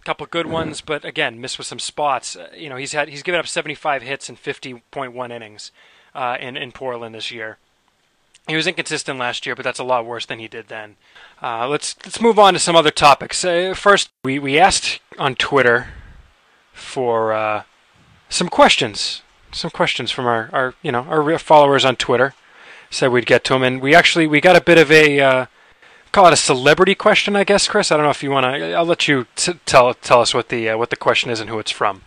a couple good ones, but again, missed with some spots. Uh, you know, he's had he's given up 75 hits in 50.1 innings uh, in in Portland this year. He was inconsistent last year, but that's a lot worse than he did then. Uh, let's let's move on to some other topics. Uh, first, we, we asked on Twitter for uh, some questions, some questions from our, our you know our followers on Twitter. Said we'd get to them, and we actually we got a bit of a uh, call it a celebrity question, I guess, Chris. I don't know if you want to. I'll let you t- tell tell us what the uh, what the question is and who it's from.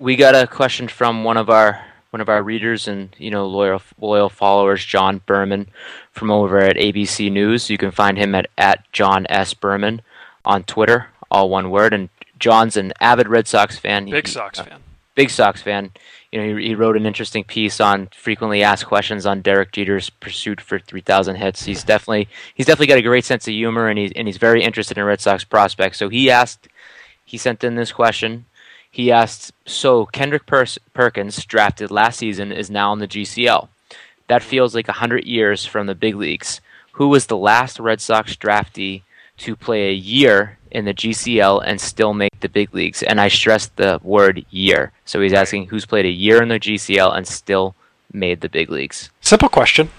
we got a question from one of our one of our readers and you know loyal loyal followers, John Berman, from over at ABC News. You can find him at at John S Berman on Twitter, all one word. And John's an avid Red Sox fan. Big He- Sox uh, fan. big Sox fan. You know, he, he wrote an interesting piece on frequently asked questions on Derek Jeter's pursuit for 3,000 hits. He's definitely he's definitely got a great sense of humor, and he's and he's very interested in Red Sox prospects. So he asked, he sent in this question. He asked, so Kendrick Pers- Perkins, drafted last season, is now in the GCL. That feels like hundred years from the big leagues. Who was the last Red Sox draftee to play a year in the GCL and still make the big leagues. And I stress the word year. So he's asking who's played a year in the GCL and still made the big leagues. Simple question.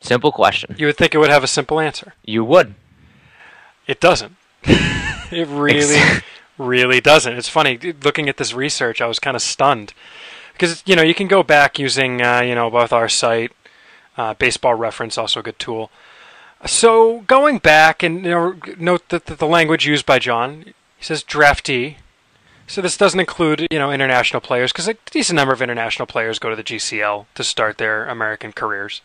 Simple question. You would think it would have a simple answer. You would. It doesn't. [laughs] it really, really doesn't. It's funny looking at this research. I was kind of stunned because you know you can go back using uh, you know both our site, uh, Baseball Reference, also a good tool. So going back and you know, note that the language used by John. He says draftee. So this doesn't include you know international players because a decent number of international players go to the GCL to start their American careers.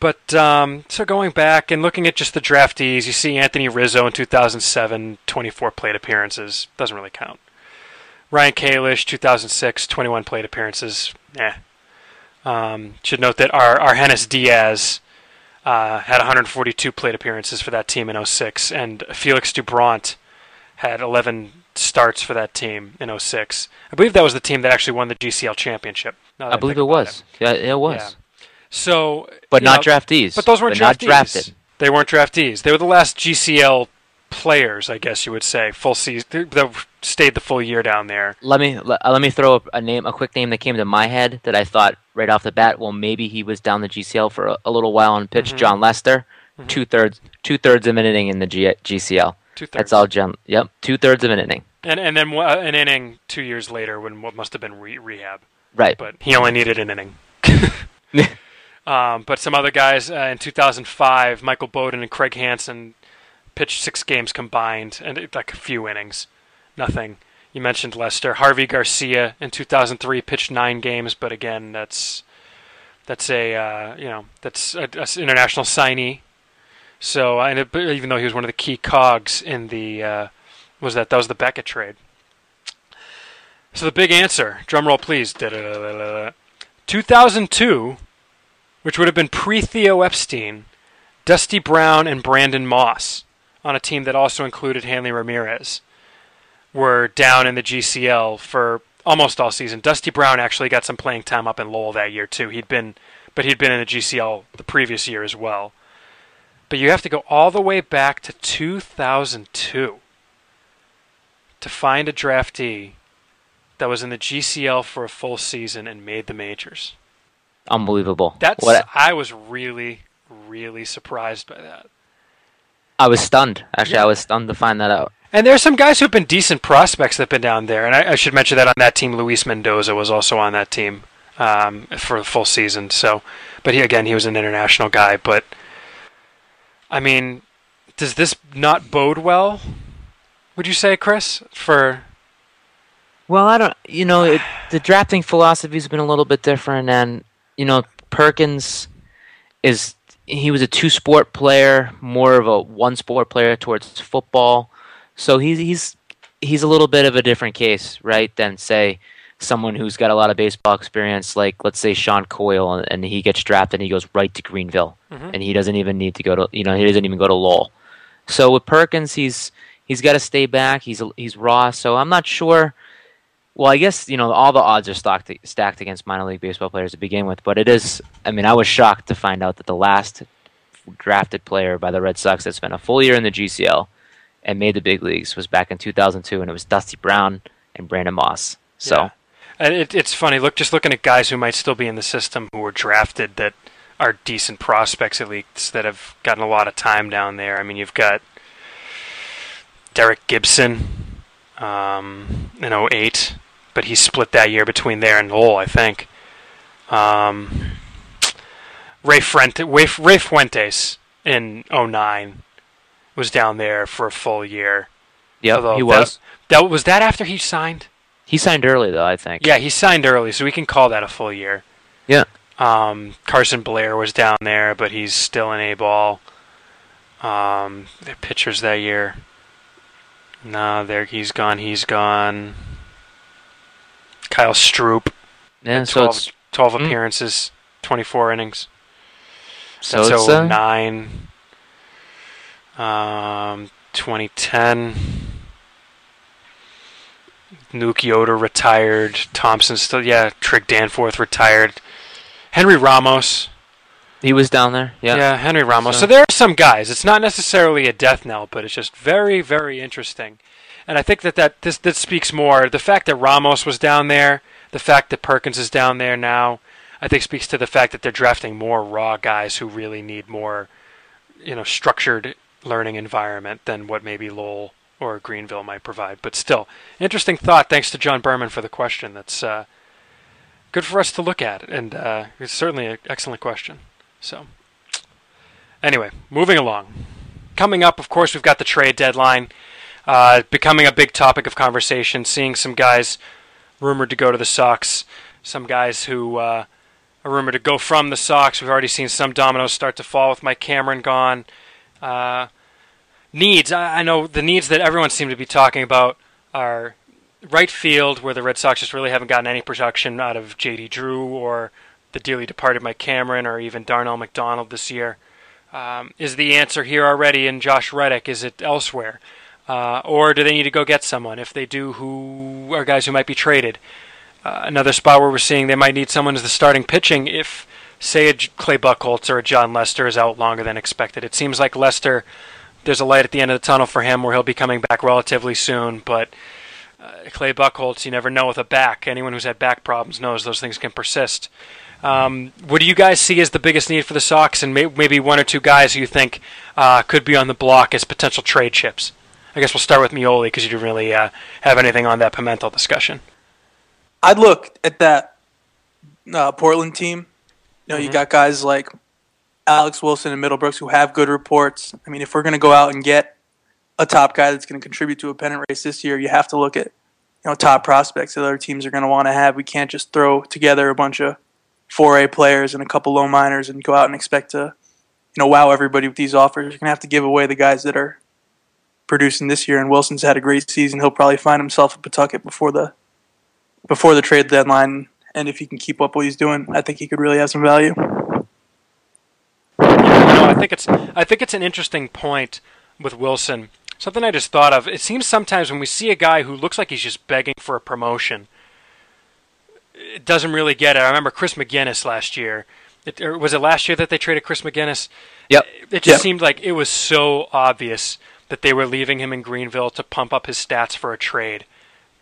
But um, so going back and looking at just the draftees, you see Anthony Rizzo in 2007, 24 plate appearances. Doesn't really count. Ryan Kalish, 2006, 21 plate appearances. Eh. Um, should note that our Argenis Diaz uh, had 142 plate appearances for that team in 06, and Felix Doubront had 11 starts for that team in 06. I believe that was the team that actually won the GCL championship. I believe it was. Yeah, it was. Yeah. So, But not know, draftees. but those weren't But not draftees. drafted. They weren't draftees. They were the last GCL players, I guess you would say, full season that stayed the full year down there. Let me let, uh, me throw a, name, a quick name that came to my head that I thought right off the bat. Well, maybe he was down the GCL for a, a little while and pitched. Mhm. Jon Lester, Mhm. two thirds two thirds of an inning in the G, GCL. Two thirds. That's all. John. Yep, two thirds of an inning. And and then uh, an inning two years later when what must have been re- rehab, Right. but he only needed an inning. [laughs] um, but some other guys uh, in 2005, Michael Bowden and Craig Hansen pitched six games combined and like a few innings, nothing. You mentioned Lester. Harvey Garcia in 2003 pitched nine games, but again, that's that's a uh, you know that's an international signee. So and it, even though he was one of the key cogs in the uh, was that that was the Beckett trade. So the big answer, drum roll please, 2002, which would have been pre Theo Epstein, Dusty Brown and Brandon Moss on a team that also included Hanley Ramirez. were down in the GCL for almost all season. Dusty Brown actually got some playing time up in Lowell that year too. He'd been, but he'd been in the GCL the previous year as well. But you have to go all the way back to 2002 to find a draftee that was in the GCL for a full season and made the majors. Unbelievable. That's What I was really, really surprised by that. I was stunned. Actually, I was stunned to find that out. And there's some guys who've been decent prospects that've been down there. And I, I should mention that on that team, Luis Mendoza was also on that team um, for the full season. So, but he again, he was an international guy. But I mean, does this not bode well? Would you say, Chris? For Well, I don't. You know, it, the drafting philosophy's been a little bit different, and you know, Perkins is he was a two-sport player, more of a one-sport player towards football. So he's he's he's a little bit of a different case, right? Than say someone who's got a lot of baseball experience, like let's say Sean Coyle, and, and he gets drafted and he goes right to Greenville, mm-hmm. and he doesn't even need to go to you know he doesn't even go to Lowell. So with Perkins, he's he's got to stay back. He's he's raw, so I'm not sure. Well, I guess you know all the odds are stacked stacked against minor league baseball players to begin with, but it is. I mean, I was shocked to find out that the last drafted player by the Red Sox that spent a full year in the GCL and made the big leagues was back in 2002, and it was Dusty Brown and Brandon Moss. So Yeah. And it, it's funny. Look, just looking at guys who might still be in the system who were drafted that are decent prospects at least that have gotten a lot of time down there. I mean, you've got Derrik Gibson um, in 08, but he split that year between there and Lowell, I think. Um, Ray, Frente, Ray, Ray Fuentes in 09 was down there for a full year. yeah, he that- was. That was that after he signed. He signed early though, I think. Yeah, he signed early, so we can call that a full year. Yeah. Um, Carson Blair was down there, but he's still in A ball. Um, their pitchers that year. No, there he's gone. He's gone. Kyle Stroup, Yeah, so 12, it's 12 Mm. appearances, 24 innings. so That's it's uh, 09. Um, 2010. Nuke Yoder retired. Thompson still, yeah. Trick Danforth retired. Henry Ramos. he was down there. Yeah. Yeah, Henry Ramos. So. So- there are some guys. It's not necessarily a death knell, but it's just very, very interesting. And I think that, that this this speaks more. The fact that Ramos was down there, the fact that Perkins is down there now, I think speaks to the fact that they're drafting more raw guys who really need more, you know, structured learning environment than what maybe Lowell or Greenville might provide. But still, interesting thought. Thanks to John Berman for the question. That's uh, good for us to look at, and uh, it's certainly an excellent question. So. Anyway, moving along. Coming up, of course, we've got the trade deadline. Uh, becoming a big topic of conversation. Seeing some guys rumored to go to the Sox, some guys who uh, are rumored to go from the Sox. We've already seen some dominoes start to fall with Mike Cameron gone. Uh, needs. I, I know the needs that everyone seems to be talking about are right field, where the Red Sox just really haven't gotten any production out of J.D. Drew or the dearly departed Mike Cameron or even Darnell McDonald this year. Um, is the answer here already in Josh Reddick? Is it elsewhere? Uh, or do they need to go get someone? If they do, who are guys who might be traded? Uh, another spot where we're seeing they might need someone as the starting pitching if, say, a Clay Buchholz or a Jon Lester is out longer than expected. It seems like Lester, there's a light at the end of the tunnel for him where he'll be coming back relatively soon, but uh, Clay Buchholz, you never know with a back. Anyone who's had back problems knows those things can persist. Um, what do you guys see as the biggest need for the Sox, and may- maybe one or two guys who you think uh, could be on the block as potential trade chips? I guess we'll start with Meoli because you didn't really uh, have anything on that Pimentel discussion. I'd look at that uh, Portland team. You know, you got guys like Alex Wilson and Middlebrooks who have good reports. I mean, if we're going to go out and get a top guy that's going to contribute to a pennant race this year, you have to look at you know top prospects that other teams are going to want to have. We can't just throw together a bunch of 4A players and a couple low minors and go out and expect to you know wow everybody with these offers. You're going to have to give away the guys that are producing this year. And Wilson's had a great season. He'll probably find himself a Pawtucket before the before the trade deadline. And if he can keep up what he's doing, I think he could really have some value. You know, I think it's I think it's an interesting point with Wilson something I just thought of. It seems sometimes when we see a guy who looks like he's just begging for a promotion, it doesn't really get it. I remember Chris McGuiness last year. It, or was it last year that they traded Chris McGuiness? Yep. It just Yep. seemed like it was so obvious that they were leaving him in Greenville to pump up his stats for a trade.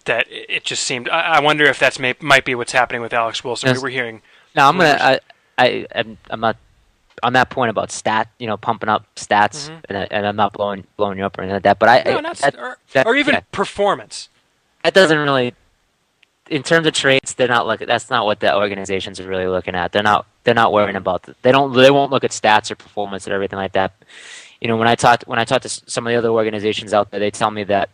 That it just seemed. I, I wonder if that's may, might be what's happening with Alex Wilson. Yes. We were hearing. Now I'm gonna. I, I I'm, not on that point about stat. You know, pumping up stats, Mhm. and, I, and I'm not blowing blowing you up or anything like that. But I, No, not that, or, that- or even yeah. performance. that doesn't really. In terms of trades, they're not looking. That's not what the organizations are really looking at. They're not. They're not worrying about. The, they don't. They won't look at stats or performance or everything like that. You know, when I talk when I talk to some of the other organizations out there, they tell me that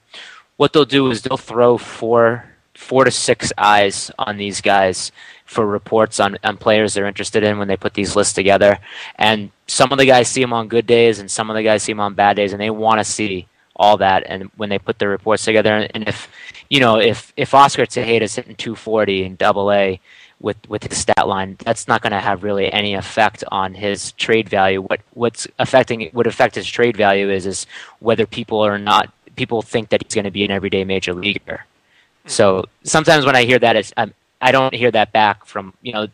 what they'll do is they'll throw four four to six eyes on these guys for reports on, on players they're interested in when they put these lists together. And some of the guys see them on good days, and some of the guys see them on bad days, and they want to see all that. And when they put their reports together, and if you know if if Oscar Tejeda's hitting 240 in Double A with with his stat line, that's not going to have really any effect on his trade value. What what's affecting what affect his trade value is is whether people are not people think that he's going to be an everyday major leaguer. So sometimes when I hear that, it's um, I don't hear that back from you know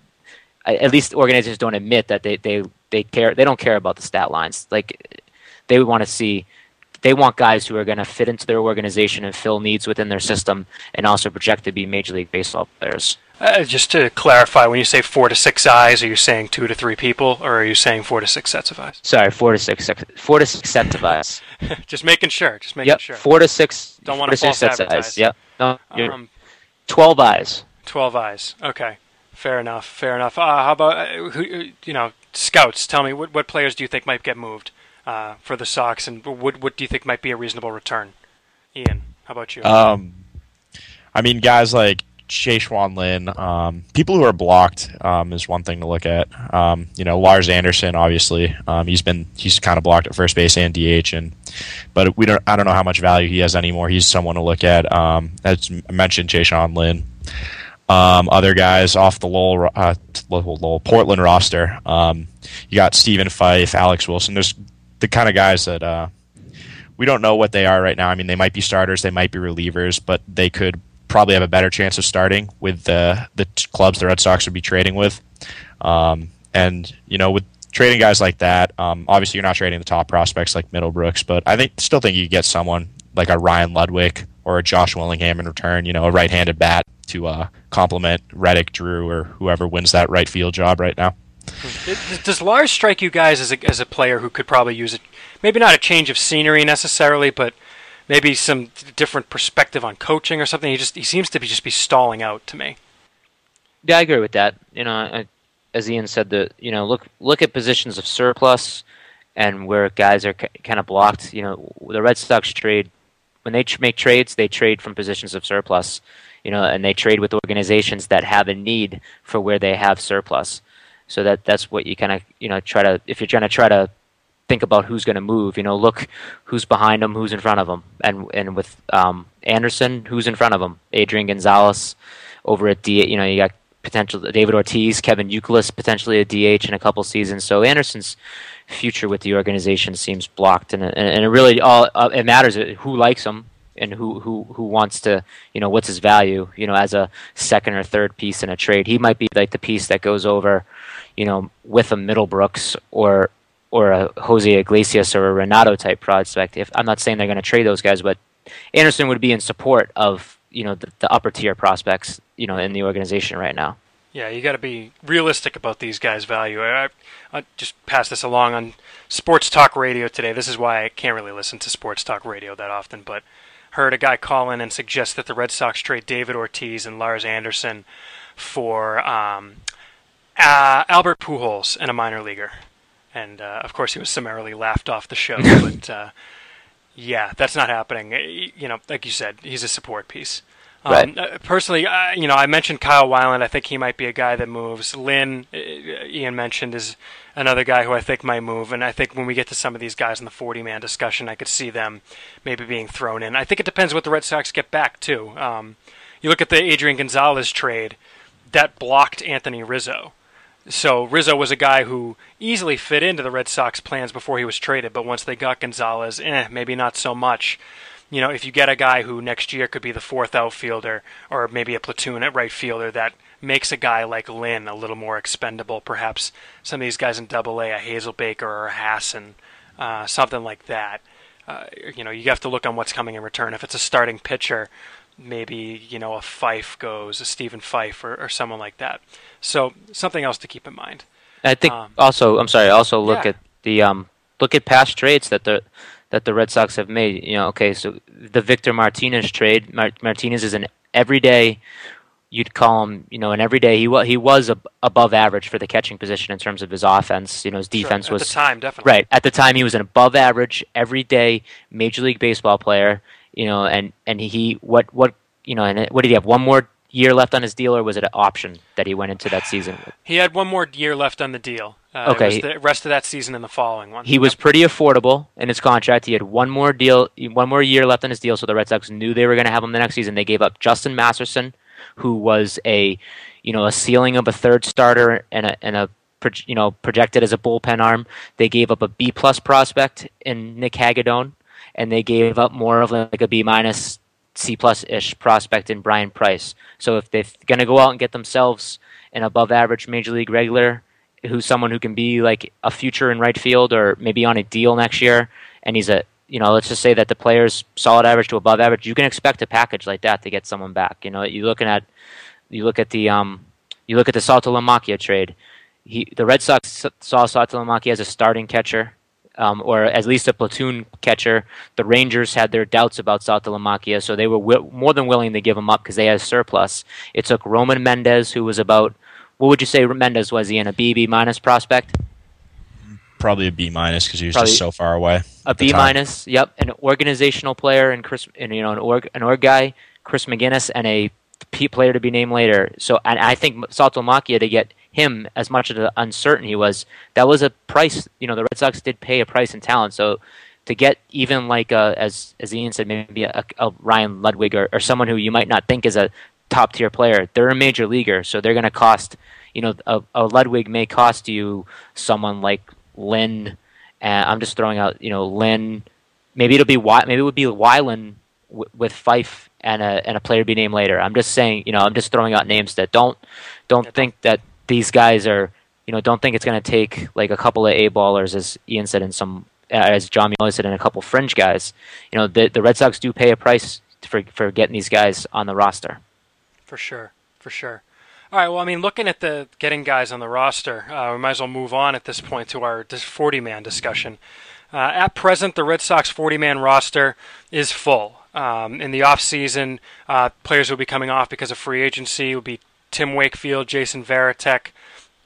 at least organizations don't admit that they they they care they don't care about the stat lines like they would want to see they want guys who are going to fit into their organization and fill needs within their system and also project to be major league baseball players. Uh, just to clarify, when you say four to six eyes, are you saying two to three people, or are you saying four to six sets of eyes? Sorry, four to six sec- four to six sets of eyes. [laughs] just making sure. Just making yep, sure. four to six. Don't wanna to six false sets of advertise. eyes. Yep, no, Um, twelve eyes. Twelve eyes. Okay, fair enough. Fair enough. Uh, how about uh, who? uh, You know, scouts. Tell me what what players do you think might get moved uh, for the Sox, and what what do you think might be a reasonable return? Ian, how about you? Um, I mean, guys like Che-Hsuan Lin, um, people who are blocked um, is one thing to look at. Um, you know, Lars Anderson, obviously, um, he's been he's kind of blocked at first base and DH, and but we don't I don't know how much value he has anymore. He's someone to look at. Um, as I mentioned, Che-Hsuan Lin. Um, other guys off the Lowell, uh, Lowell, Portland roster. Um, you got Stephen Fife, Alex Wilson. There's the kind of guys that uh, we don't know what they are right now. I mean, they might be starters, they might be relievers, but they could probably have a better chance of starting with the the clubs the Red Sox would be trading with. Um, and you know, with trading guys like that, um, obviously you're not trading the top prospects like Middlebrooks, but I think still think you could get someone like a Ryan Ludwick or a Josh Willingham in return. You know, a right-handed bat to uh, complement Reddick, Drew, or whoever wins that right field job right now. Does Lars strike you guys as a as a player who could probably use it? Maybe not a change of scenery necessarily, but maybe some different perspective on coaching or something. He just he seems to be just be stalling out to me. Yeah, I agree with that. You know, I, as Ian said, the you know look look at positions of surplus and where guys are kind of blocked. You know, the Red Sox trade when they tr- make trades, they trade from positions of surplus. You know, and they trade with organizations that have a need for where they have surplus. So that that's what you kind of you know try to if you're trying to try to think about who's going to move. You know, look who's behind them, who's in front of them, and and with um, Anderson, who's in front of him, Adrian Gonzalez over at D. You know, you got potential David Ortiz, Kevin Youkilis, potentially a DH in a couple seasons. So Anderson's future with the organization seems blocked, and and, it really all uh, it matters who likes him and who who who wants to you know what's his value you know as a second or third piece in a trade. He might be like the piece that goes over you know with a Middlebrooks or or a Jose Iglesias or a Ranaudo type prospect. If I'm not saying they're going to trade those guys, but Anderson would be in support of you know the, the upper tier prospects you know in the organization right now. Yeah, you got to be realistic about these guys' value. I, I, just pass this along on sports talk radio today. This is why I can't really listen to sports talk radio that often, but heard a guy call in and suggest that the Red Sox trade David Ortiz and Lars Anderson for um, uh, Albert Pujols and a minor leaguer. And uh, of course, he was summarily laughed off the show. [laughs] but uh, yeah, that's not happening. You know, like you said, he's a support piece. Um, Right. uh, personally, uh, you know, I mentioned Kyle Weiland. I think he might be a guy that moves. Lin, uh, Ian mentioned, is another guy who I think might move. And I think when we get to some of these guys in the 40 man discussion, I could see them maybe being thrown in. I think it depends what the Red Sox get back, too. Um, you look at the Adrian Gonzalez trade, that blocked Anthony Rizzo. So Rizzo was a guy who easily fit into the Red Sox plans before he was traded, but once they got Gonzalez, eh, maybe not so much. You know, if you get a guy who next year could be the fourth outfielder or maybe a platoon at right fielder that makes a guy like Lin a little more expendable, perhaps some of these guys in Double A, a Hazelbaker or a Hassan, uh, something like that. Uh, you know, you have to look on what's coming in return. If it's a starting pitcher, maybe you know a Fife goes, a Stephen Fife or, or someone like that. So something else to keep in mind. I think Um, also, I'm sorry. Also look yeah. at the um, look at past trades that the that the Red Sox have made. You know, okay, so the Victor Martinez trade. Mar- Martinez is an everyday. You'd call him, you know, an everyday. He was he was ab- above average for the catching position in terms of his offense. You know, his Sure, defense at was the time definitely Right. At the time, he was an above average, everyday Major League Baseball player. You know, and and he what what you know, and what did he have? One more year left on his deal, or was it an option that he went into that season? with? He had one more year left on the deal. Uh, Okay. The rest of that season and the following one. He was pretty affordable in his contract. He had one more deal, one more year left on his deal, so the Red Sox knew they were going to have him the next season. They gave up Justin Masterson, who was a, you know, a ceiling of a third starter and a and a you know projected as a bullpen arm. They gave up a B plus prospect in Nick Hagadone, and they gave up more of like a B minus C plus ish prospect in Brian Price. So if they're going to go out and get themselves an above average major league regular, who's someone who can be like a future in right field or maybe on a deal next year, and he's a you know let's just say that the player's solid average to above average, you can expect a package like that to get someone back. You know, you're looking at you look at the um you look at the Saltalamacchia trade. He the Red Sox saw Saltalamacchia as a starting catcher. Um, or at least a platoon catcher. The Rangers had their doubts about Saltalamacchia, so they were wi- more than willing to give him up because they had a surplus. It took Roman Mendez, who was about what would you say Mendez was? He in a BB minus prospect, Probably a B minus because he was Probably- just so far away. a B minus. Yep, an organizational player and Chris, and you know an org an org guy, Chris McGuiness, and a P player to be named later. So, and I think Saltomachia to get him as much as uncertain he was, that was a price. You know, the Red Sox did pay a price in talent. So, to get even like uh as as Ian said, maybe a, a Ryan Ludwick or, or someone who you might not think is a top tier player, they're a major leaguer, so they're going to cost. You know, a, a Ludwick may cost you someone like Lin. And I'm just throwing out, you know, Lin. Maybe it'll be maybe it would be Weiland w- with Fife and a and a player to be named later. I'm just saying, you know, I'm just throwing out names that don't don't think that these guys are, you know, don't think it's going to take like a couple of A ballers, as Ian said, and some uh, as John Mueller said, and a couple fringe guys. You know, the the Red Sox do pay a price for for getting these guys on the roster. For sure, for sure. All right. Well, I mean, looking at the getting guys on the roster, uh, we might as well move on at this point to our 40-man discussion. Uh, at present, the Red Sox 40-man roster is full. Um, in the offseason, uh, players will be coming off because of free agency. Will be Tim Wakefield, Jason Varitek,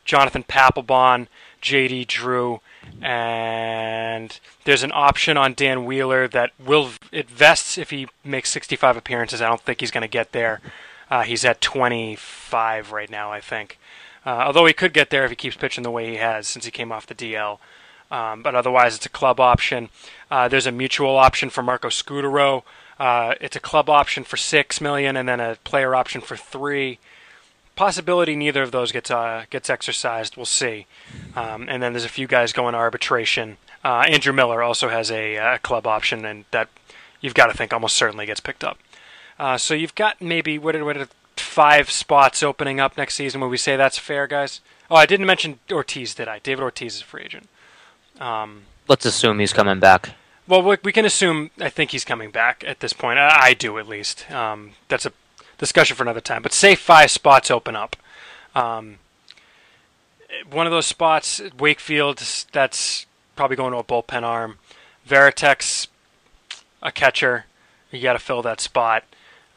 Jonathan Papelbon, J.D. Drew, and there's an option on Dan Wheeler that will it vests if he makes 65 appearances. I don't think he's going to get there. Uh, he's at 25 right now, I think. Uh, although he could get there if he keeps pitching the way he has since he came off the DL. Um, but otherwise, it's a club option. Uh, there's a mutual option for Marco Scutaro. Uh, it's a club option for six million, and then a player option for three. Possibility neither of those gets uh, gets exercised. We'll see. Um, and then there's a few guys going to arbitration. Uh, Andrew Miller also has a, uh club option, and that you've got to think almost certainly gets picked up. Uh, so you've got maybe what are, what are five spots opening up next season. Would we say that's fair, guys? Oh, I didn't mention Ortiz, did I? David Ortiz is a free agent. Um, Let's assume he's coming back. well, we, we can assume. I think he's coming back at this point. I, I do at least. Um, that's a discussion for another time. But say five spots open up. Um, one of those spots, Wakefield, that's probably going to a bullpen arm. Varitek's, a catcher. You got to fill that spot.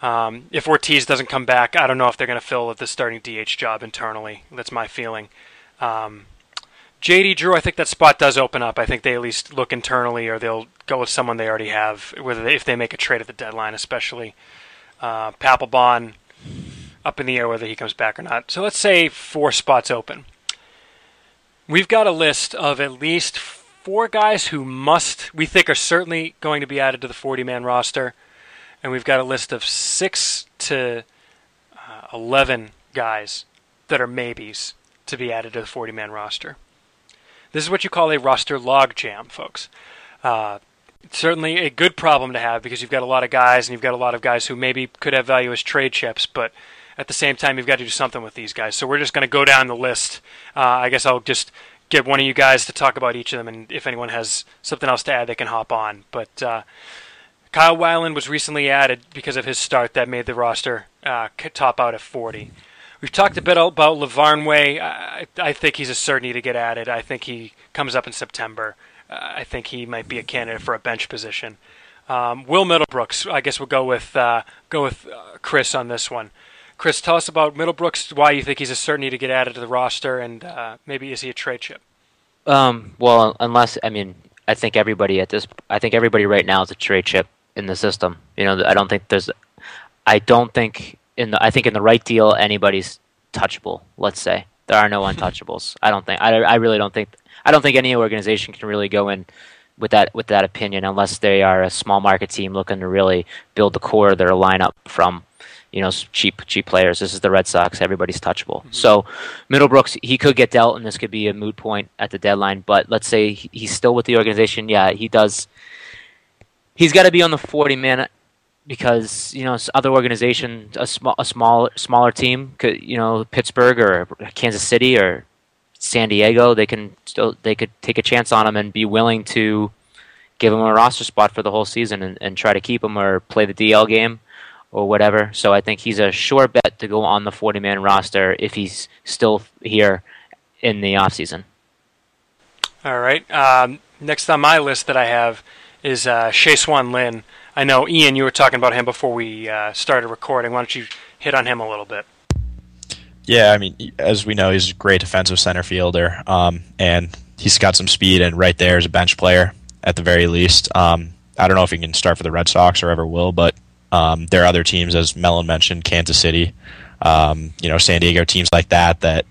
Um, if Ortiz doesn't come back, I don't know if they're going to fill the starting DH job internally. That's my feeling. Um, JD Drew, I think that spot does open up. I think they at least look internally, or they'll go with someone they already have, whether they, if they make a trade at the deadline, especially. Uh, Papelbon, up in the air whether he comes back or not. So let's say four spots open. We've got a list of at least four guys who must, we think, are certainly going to be added to the 40-man roster, and we've got a list of six to uh, 11 guys that are maybes to be added to the 40 man roster. This is what you call a roster log jam, folks. Uh, certainly a good problem to have because you've got a lot of guys and you've got a lot of guys who maybe could have value as trade chips, but at the same time, you've got to do something with these guys. So we're just going to go down the list. Uh, I guess I'll just get one of you guys to talk about each of them, and if anyone has something else to add, they can hop on. But uh, Kyle Weiland was recently added because of his start that made the roster uh, top out at 40. We've talked a bit about Lavarnway. I, I think he's a certainty to get added. I think he comes up in September. I think he might be a candidate for a bench position. Um, Will Middlebrooks, I guess we'll go with uh, go with uh, Chris on this one. Chris, tell us about Middlebrooks. Why you think he's a certainty to get added to the roster, and uh, maybe is he a trade chip? Um, well, unless I mean, I think everybody at this, I think everybody right now is a trade chip in the system. You know, I don't think there's, I don't think in the, I think in the right deal anybody's touchable. Let's say there are no untouchables. I don't think. I, I really don't think. I don't think any organization can really go in with that with that opinion unless they are a small market team looking to really build the core of their lineup from you know cheap cheap players. This is the Red Sox. Everybody's touchable. Mm-hmm. So Middlebrooks he could get dealt, and this could be a moot point at the deadline. But let's say he's still with the organization. Yeah, he does. He's got to be on the forty man because you know other organization, a small a small smaller team, could you know Pittsburgh or Kansas City or San Diego, they can still they could take a chance on him and be willing to give him a roster spot for the whole season and, and try to keep him or play the DL game or whatever. So I think he's a sure bet to go on the 40 man roster if he's still here in the offseason. All right. Um, next on my list that I have is uh, Hsuan Lin. I know, Ian, you were talking about him before we uh, started recording. Why don't you hit on him a little bit? Yeah, I mean, as we know, he's a great defensive center fielder, um, and he's got some speed, and right there is a bench player at the very least. Um, I don't know if he can start for the Red Sox or ever will, but um, there are other teams, as Mellen mentioned, Kansas City, um, you know, San Diego, teams like that. That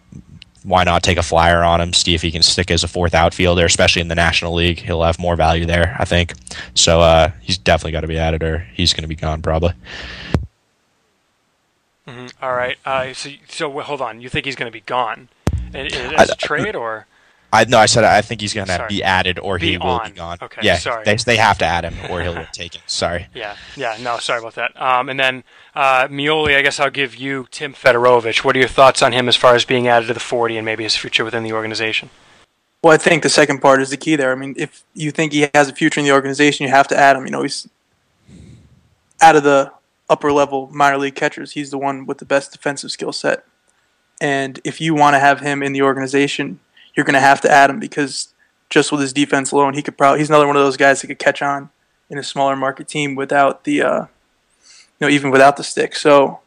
why not take a flyer on him, see if he can stick as a fourth outfielder, especially in the National League. He'll have more value there, I think. So uh, he's definitely got to be added, or he's going to be gone probably. Mm-hmm. All right. Uh, so, so hold on. You think he's going to be gone as a trade, or? I no, I said I think he's going to be added or be he will on. be gone. Okay, yeah, sorry. They, they have to add him or he'll get taken. [laughs] Sorry. Yeah, yeah, no, sorry about that. Um, and then uh, Meoli, I guess I'll give you Tim Federowicz. What are your thoughts on him as far as being added to the 40 and maybe his future within the organization? Well, I think the second part is the key there. I mean, if you think he has a future in the organization, you have to add him. You know, he's out of the upper level minor league catchers. He's the one with the best defensive skill set. And if you want to have him in the organization, you're going to have to add him because just with his defense alone, he could probably he's another one of those guys that could catch on in a smaller market team without the uh, you know even without the stick. So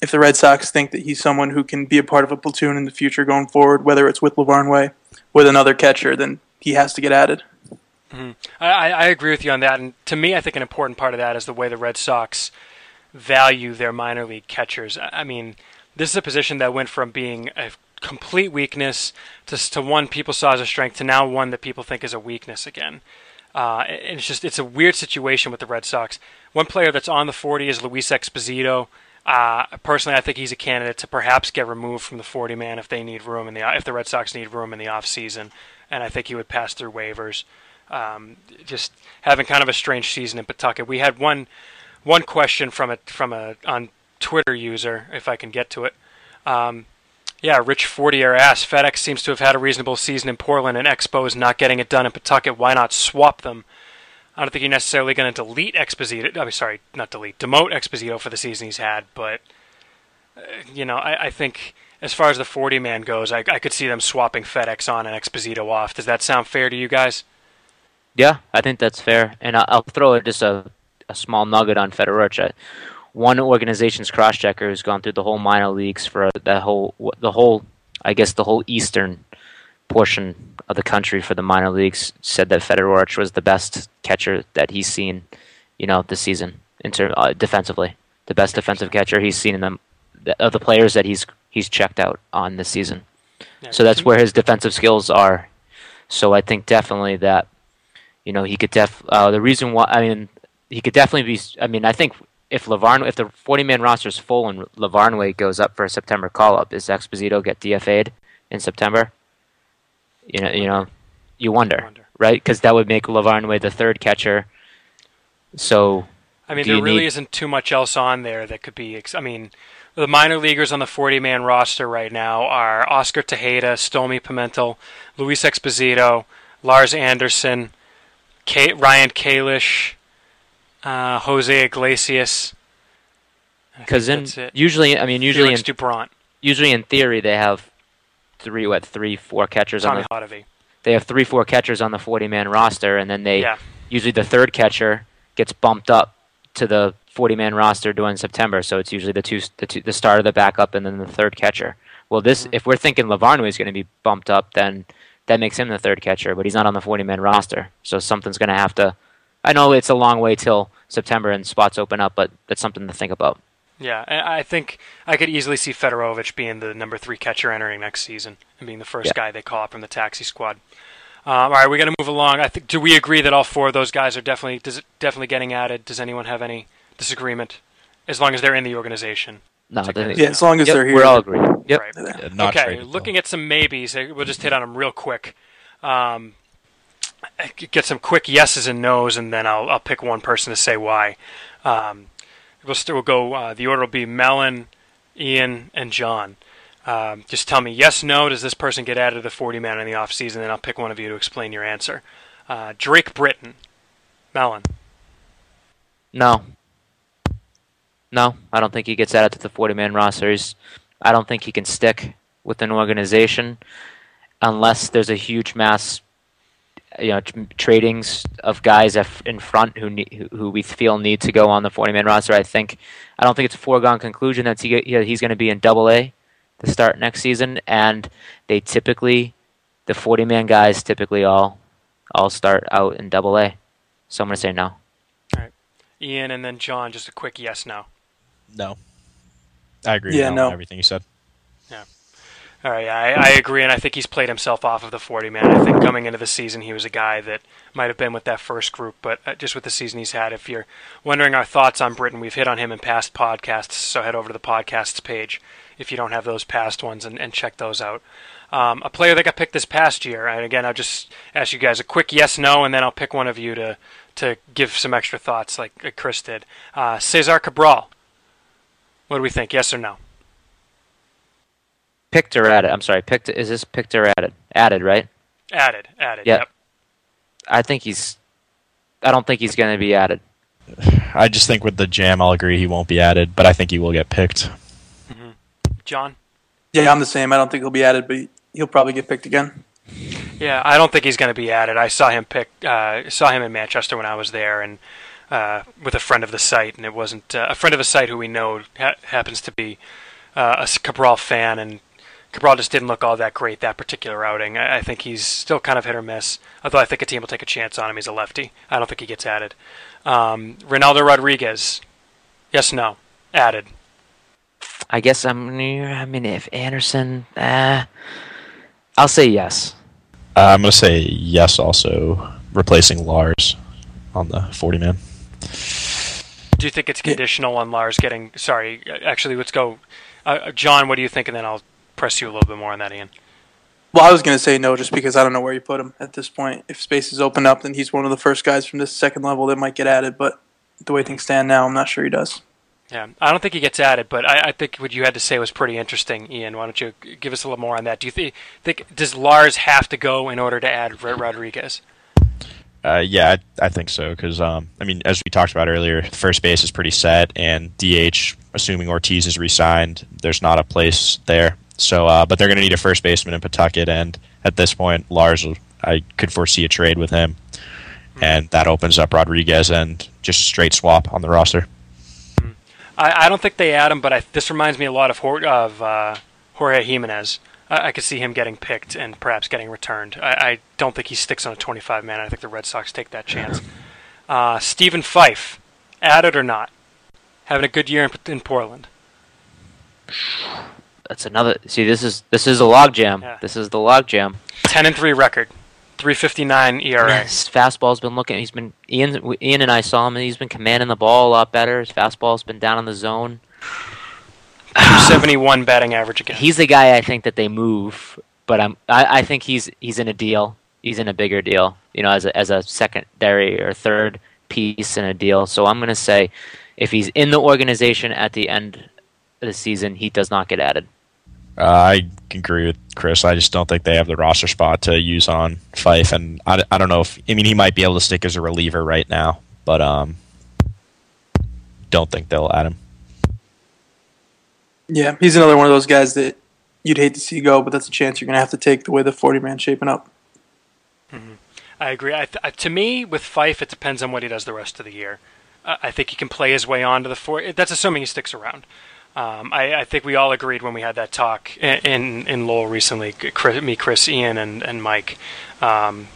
if the Red Sox think that he's someone who can be a part of a platoon in the future going forward, whether it's with Lavarnway, with another catcher, then he has to get added. Mm-hmm. I, I agree with you on that, and to me, I think an important part of that is the way the Red Sox value their minor league catchers. I mean, this is a position that went from being a complete weakness to, to one people saw as a strength to now one that people think is a weakness again. Uh, and it's just it's a weird situation with the Red Sox. One player that's on the 40 is Luis Exposito. Uh, personally, I think he's a candidate to perhaps get removed from the 40 man if they need room in the if the Red Sox need room in the off season, and I think he would pass through waivers. Um, just having kind of a strange season in Pawtucket. We had one one question from a from a on Twitter user, if I can get to it. Um, yeah, Rich Fortier asked, FedEx seems to have had a reasonable season in Portland and Expo is not getting it done in Pawtucket. Why not swap them? I don't think you're necessarily going to delete Exposito. I mean, sorry, not delete, demote Exposito for the season he's had, but, uh, you know, I, I, think as far as the 40 man goes, I, I could see them swapping FedEx on and Exposito off. Does that sound fair to you guys? Yeah, I think that's fair. And I'll throw just a, a small nugget on Fedorich one organization's crosschecker who's gone through the whole minor leagues for the whole the whole I guess the whole eastern portion of the country for the minor leagues said that Fedorich was the best catcher that he's seen, you know, this season in term, uh, defensively. The best defensive catcher he's seen in them of the players that he's he's checked out on this season. Yeah, so that's where his defensive skills are. So I think definitely that you know he could def uh, the reason why I mean he could definitely be I mean I think if LaVarn, if the 40 man roster is full and Lavarnway goes up for a September call up, does Exposito get DFA'd in September, you know, you know, you wonder, wonder. right? Because that would make Lavarnway the third catcher. So I mean, there really need- isn't too much else on there that could be. Ex- I mean, the minor leaguers on the 40 man roster right now are Oscar Tejeda, Stolmy Pimentel, Luis Exposito, Lars Anderson, Ryan Kalish, uh, Jose Iglesias. Because in usually, I mean, usually Felix in Dupont, usually in theory they have three, what, three, four catchers on the Hotovy. they have three, four catchers on the 40 man roster, and then they Yeah. usually the third catcher gets bumped up to the 40 man roster during September. So it's usually the two, the two, the start of the backup and then the third catcher. Well, this Mm-hmm. if we're thinking Lavarnway is going to be bumped up, then that makes him the third catcher, but he's not on the 40 man roster. So something's going to have to. I know it's a long way till September and spots open up, but that's something to think about. Yeah, I I think I could easily see Federowicz being the number three catcher entering next season and being the first Yeah. guy they call up from the taxi squad. Um, all right, we got to move along. I think. Do we agree that all four of those guys are definitely does it, definitely getting added? Does anyone have any disagreement? As long as they're in the organization. No, Check Yeah, as long as Yep, they're here. we're all agreed. Yep. Right. Yeah, okay, traded, though. looking at some maybes, uh, we'll just hit on them real quick. Um, I could get some quick yeses and nos, and then I'll I'll pick one person to say why. Um, we'll still we'll go. Uh, the order will be Mellen, Ian, and John. Um, just tell me yes, no. Does this person get added to the 40 man in the off season? And I'll pick one of you to explain your answer. Uh, Drake Britton, Mellen. No. No, I don't think he gets added to the 40 man roster. I don't think he can stick with an organization unless there's a huge mass you know, tr- tradings of guys af- in front who need, who- who we feel need to go on the 40 man roster. I think I don't think it's a foregone conclusion that he, yeah, he's going to be in Double A to start next season, and they typically the 40 man guys typically all all start out in Double A. So I'm going to say no. All right, Ian, and then John. Just a quick yes, no. No. I agree Yeah, with no. everything you said. All right, I, I agree, and I think he's played himself off of the 40 man. I think coming into the season, he was a guy that might have been with that first group, but uh, just with the season he's had, if you're wondering our thoughts on Britton, we've hit on him in past podcasts, so head over to the podcasts page if you don't have those past ones and, and check those out. Um, a player that got picked this past year, and again, I'll just ask you guys a quick yes no, and then I'll pick one of you to, to give some extra thoughts like Chris did. Uh, Cesar Cabral. What do we think, yes or no? Picked or added? I'm sorry, picked. Is this picked or added? Added, right? Added, added, Yeah. yep. I think he's. I don't think he's going to be added. I just think with the jam, I'll agree he won't be added, but I think he will get picked. John? Yeah, I'm the same. I don't think he'll be added, but he'll probably get picked again. Yeah, I don't think he's going to be added. I saw him pick, uh, saw him in Manchester when I was there, and uh, with a friend of the site, and it wasn't uh, a friend of the site who we know ha- happens to be uh, a Cabral fan, and Cabral just didn't look all that great that particular outing. I, I think he's still kind of hit or miss. Although I think a team will take a chance on him. He's a lefty. I don't think he gets added. Um, Reynaldo Rodriguez, yes, no, added. I guess I'm. I mean, if Anderson, uh, I'll say yes. Uh, I'm going to say yes also, replacing Lars on the 40 man. Do you think it's conditional on Lars getting? Sorry, actually, let's go. Uh, John, what do you think? And then I'll press you a little bit more on that, Ian. Well, I was going to say no just because I don't know where you put him at this point. If space is open up, then he's one of the first guys from this second level that might get added, but the way things stand now, I'm not sure he does. Yeah, I don't think he gets added, but I, I think what you had to say was pretty interesting, Ian. Why don't you give us a little more on that? Do you thi- think does Lars have to go in order to add Ro- Rodriguez? Uh, yeah, I, I think so because um, I mean, as we talked about earlier, first base is pretty set, and DH, assuming Ortiz is re-signed, there's not a place there. So, uh, but they're going to need a first baseman in Pawtucket, and at this point, Lars, I could foresee a trade with him, and that opens up Rodriguez and just straight swap on the roster. I, I don't think they add him, but I, this reminds me a lot of Hor- of uh, Jorge Jimenez. I, I could see him getting picked and perhaps getting returned. I, I don't think he sticks on a 25 man. I think the Red Sox take that chance. [laughs] Uh, Stephen Fife, added or not? Having a good year in, in Portland. [sighs] [sighs] [sighs] That's another. See, this is this is a logjam. Yeah. This is the logjam. 10 and 3 record, 359 ERA. His fastball's been looking. He's been Ian. Ian and I saw him. and He's been commanding the ball a lot better. His fastball's been down in the zone. [sighs] 271 batting average again. He's the guy I think that they move but I'm I, I think he's he's in a deal. He's in a bigger deal. You know, as a as a secondary or third piece in a deal. So I'm going to say, if he's in the organization at the end of the season, he does not get added. Uh, I agree with Chris. I just don't think they have the roster spot to use on Fife, and I, I don't know if I mean he might be able to stick as a reliever right now, but um, don't think they'll add him. Yeah, he's another one of those guys that you'd hate to see go, but that's a chance you're going to have to take the way the 40 man shaping up. I agree. I th- to me, with Fife, it depends on what he does the rest of the year. Uh, I think he can play his way on to the four. That's assuming he sticks around. Um, I, I, think we all agreed when we had that talk in in, Lowell recently. Chris, me, Chris, Ian, and and Mike. Um,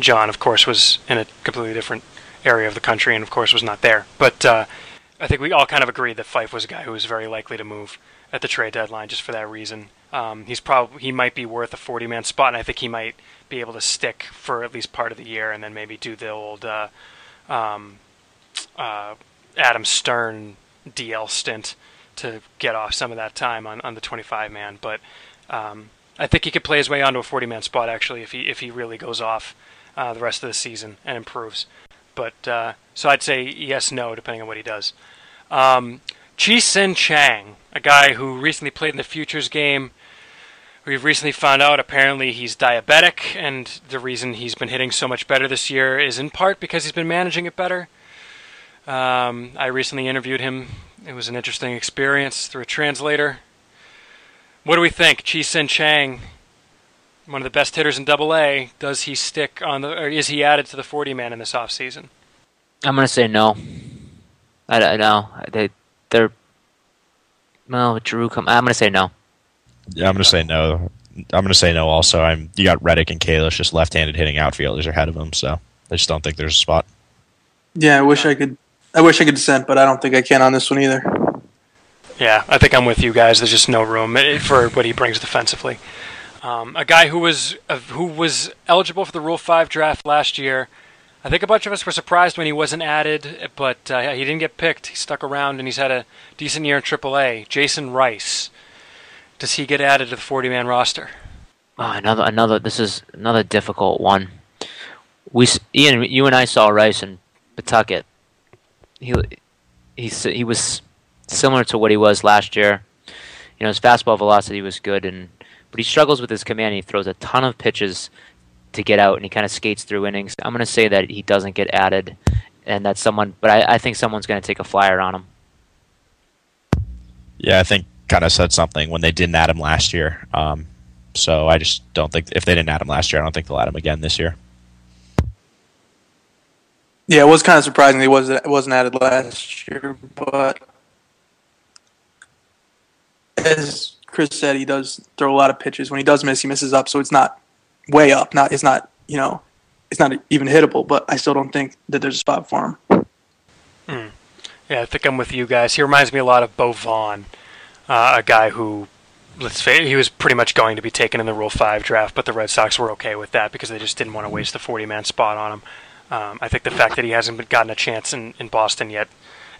John, of course, was in a completely different area of the country, and of course was not there. But uh, I think we all kind of agreed that Fife was a guy who was very likely to move at the trade deadline, just for that reason. Um, he's probably he might be worth a 40 man spot, and I think he might be able to stick for at least part of the year, and then maybe do the old uh, um, uh, Adam Stern DL stint to get off some of that time on, on the 25 man. But um, I think he could play his way onto a 40 man spot actually if he if he really goes off uh, the rest of the season and improves. But uh, so I'd say yes, no, depending on what he does. Um, Chih-Hsien Chiang, a guy who recently played in the futures game. We've recently found out apparently he's diabetic, and the reason he's been hitting so much better this year is in part because he's been managing it better. Um, I recently interviewed him. It was an interesting experience through a translator. What do we think? Chih-Hsien Chiang, one of the best hitters in Double A, does he stick on the, or is he added to the 40 man in this offseason? I'm going to say no. I, I know they they're well, Drew come. I'm going to say no. Yeah, I'm going to say no. I'm going to say no. Also, I'm you got Reddick and Kalish just left-handed hitting outfielders ahead of him, so I just don't think there's a spot. Yeah, I wish I could. I wish I could dissent, but I don't think I can on this one either. Yeah, I think I'm with you guys. There's just no room for what he brings defensively. Um, a guy who was uh, who was eligible for the Rule Five draft last year. I think a bunch of us were surprised when he wasn't added, but uh, he didn't get picked. He stuck around and he's had a decent year in AAA. Jason Rice. Does he get added to the 40-man roster? Oh, another another. This is another difficult one. We Ian, you and I saw Rice in Pawtucket. He he he was similar to what he was last year. You know, his fastball velocity was good, and but he struggles with his command. He throws a ton of pitches to get out, and he kind of skates through innings. I'm going to say that he doesn't get added, and that someone, but I, I think someone's going to take a flyer on him. Yeah, I think kind of said something when they didn't add him last year. Um, so I just don't think if they didn't add him last year, I don't think they'll add him again this year. Yeah, it was kind of surprising he wasn't wasn't added last year, but as Chris said, he does throw a lot of pitches. When he does miss, he misses up, so it's not way up. Not it's not you know it's not even hittable. But I still don't think that there's a spot for him. Mm. Yeah, I think I'm with you guys. He reminds me a lot of Beau Vaughan, uh, a guy who let's face he was pretty much going to be taken in the Rule Five draft, but the Red Sox were okay with that because they just didn't want to waste the 40 man spot on him. Um, I think the fact that he hasn't gotten a chance in, in Boston yet,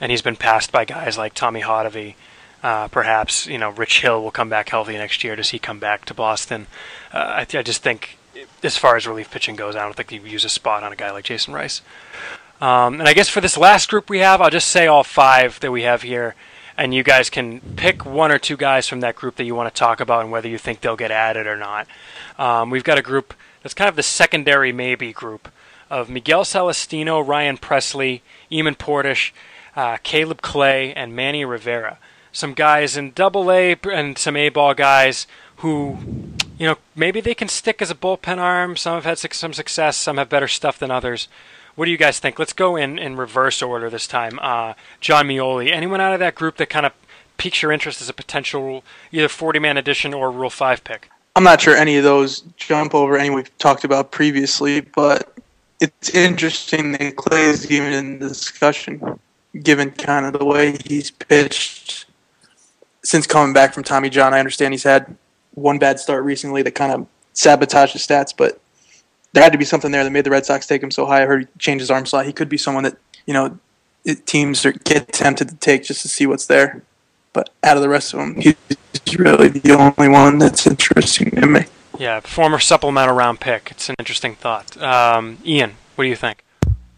and he's been passed by guys like Tommy Hotovy, uh, perhaps you know Rich Hill will come back healthy next year. Does he come back to Boston? Uh, I, I, just think, as far as relief pitching goes, I don't think you use a spot on a guy like Jason Rice. Um, and I guess for this last group we have, I'll just say all five that we have here, and you guys can pick one or two guys from that group that you want to talk about and whether you think they'll get added or not. Um, we've got a group that's kind of the secondary maybe group of Miguel Celestino, Ryan Pressly, Eammon Portice, uh, Caleb Clay, and Manny Rivera. Some guys in Double A and some A ball guys who, you know, maybe they can stick as a bullpen arm. Some have had some success. Some have better stuff than others. What do you guys think? Let's go in, in reverse order this time. Uh, John Meoli. Anyone out of that group that kind of piques your interest as a potential either 40 man addition or Rule 5 pick? I'm not sure any of those jump over any we've talked about previously, but it's interesting that Clay is even in the discussion, given kind of the way he's pitched since coming back from Tommy John. I understand he's had one bad start recently that kind of sabotaged his stats, but there had to be something there that made the Red Sox take him so high. I heard he changed his arm slot. He could be someone that you know it, teams are, get tempted to take just to see what's there. But out of the rest of them, he's really the only one that's interesting to me. Yeah, former supplemental round pick. It's an interesting thought. Um, Ian, what do you think?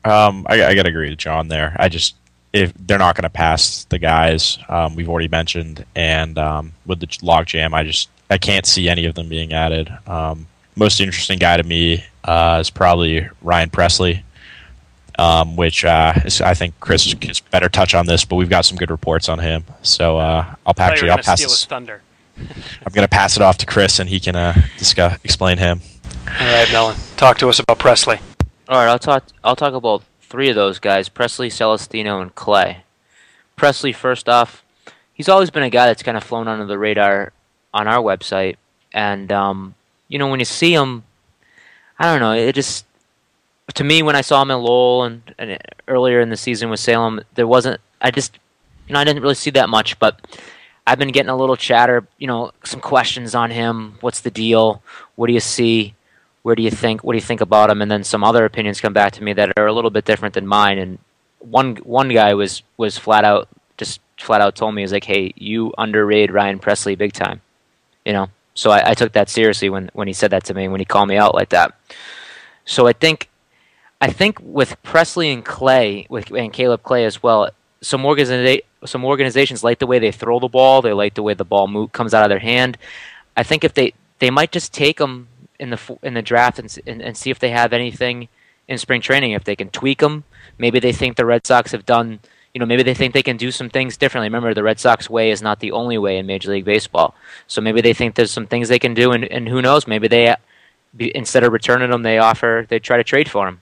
Um, I, I got to agree with John there. I just if they're not going to pass the guys um, we've already mentioned, and um, with the logjam, I just I can't see any of them being added. Um, most interesting guy to me uh, is probably Ryan Pressly, um, which uh, is, I think Chris gets better touch on this, but we've got some good reports on him. So uh, I'll actually I'll pass this, thunder. I'm going to pass it off to Chris, and he can uh, discuss explain him. All right, Mellen, talk to us about Pressly. All right, I'll talk. I'll talk about three of those guys: Pressly, Celestino, and Clay. Pressly, first off, he's always been a guy that's kind of flown under the radar on our website, and um, you know when you see him, I don't know. It just to me when I saw him in Lowell and, and earlier in the season with Salem, there wasn't. I just you know I didn't really see that much, but I've been getting a little chatter. You know, some questions on him. What's the deal? What do you see? where do you think what do you think about him and then some other opinions come back to me that are a little bit different than mine and one one guy was was flat out just flat out told me was like hey you underrated ryan pressly big time you know so I, I took that seriously when when he said that to me when he called me out like that so i think i think with pressly and clay with and caleb clay as well some organiza- some organizations like the way they throw the ball they like the way the ball move, comes out of their hand i think if they they might just take them in the in the draft and, and and see if they have anything in spring training. If they can tweak them, maybe they think the Red Sox have done. You know, maybe they think they can do some things differently. Remember, the Red Sox way is not the only way in Major League Baseball. So maybe they think there's some things they can do, and, and who knows? Maybe they, instead of returning them, they offer they try to trade for them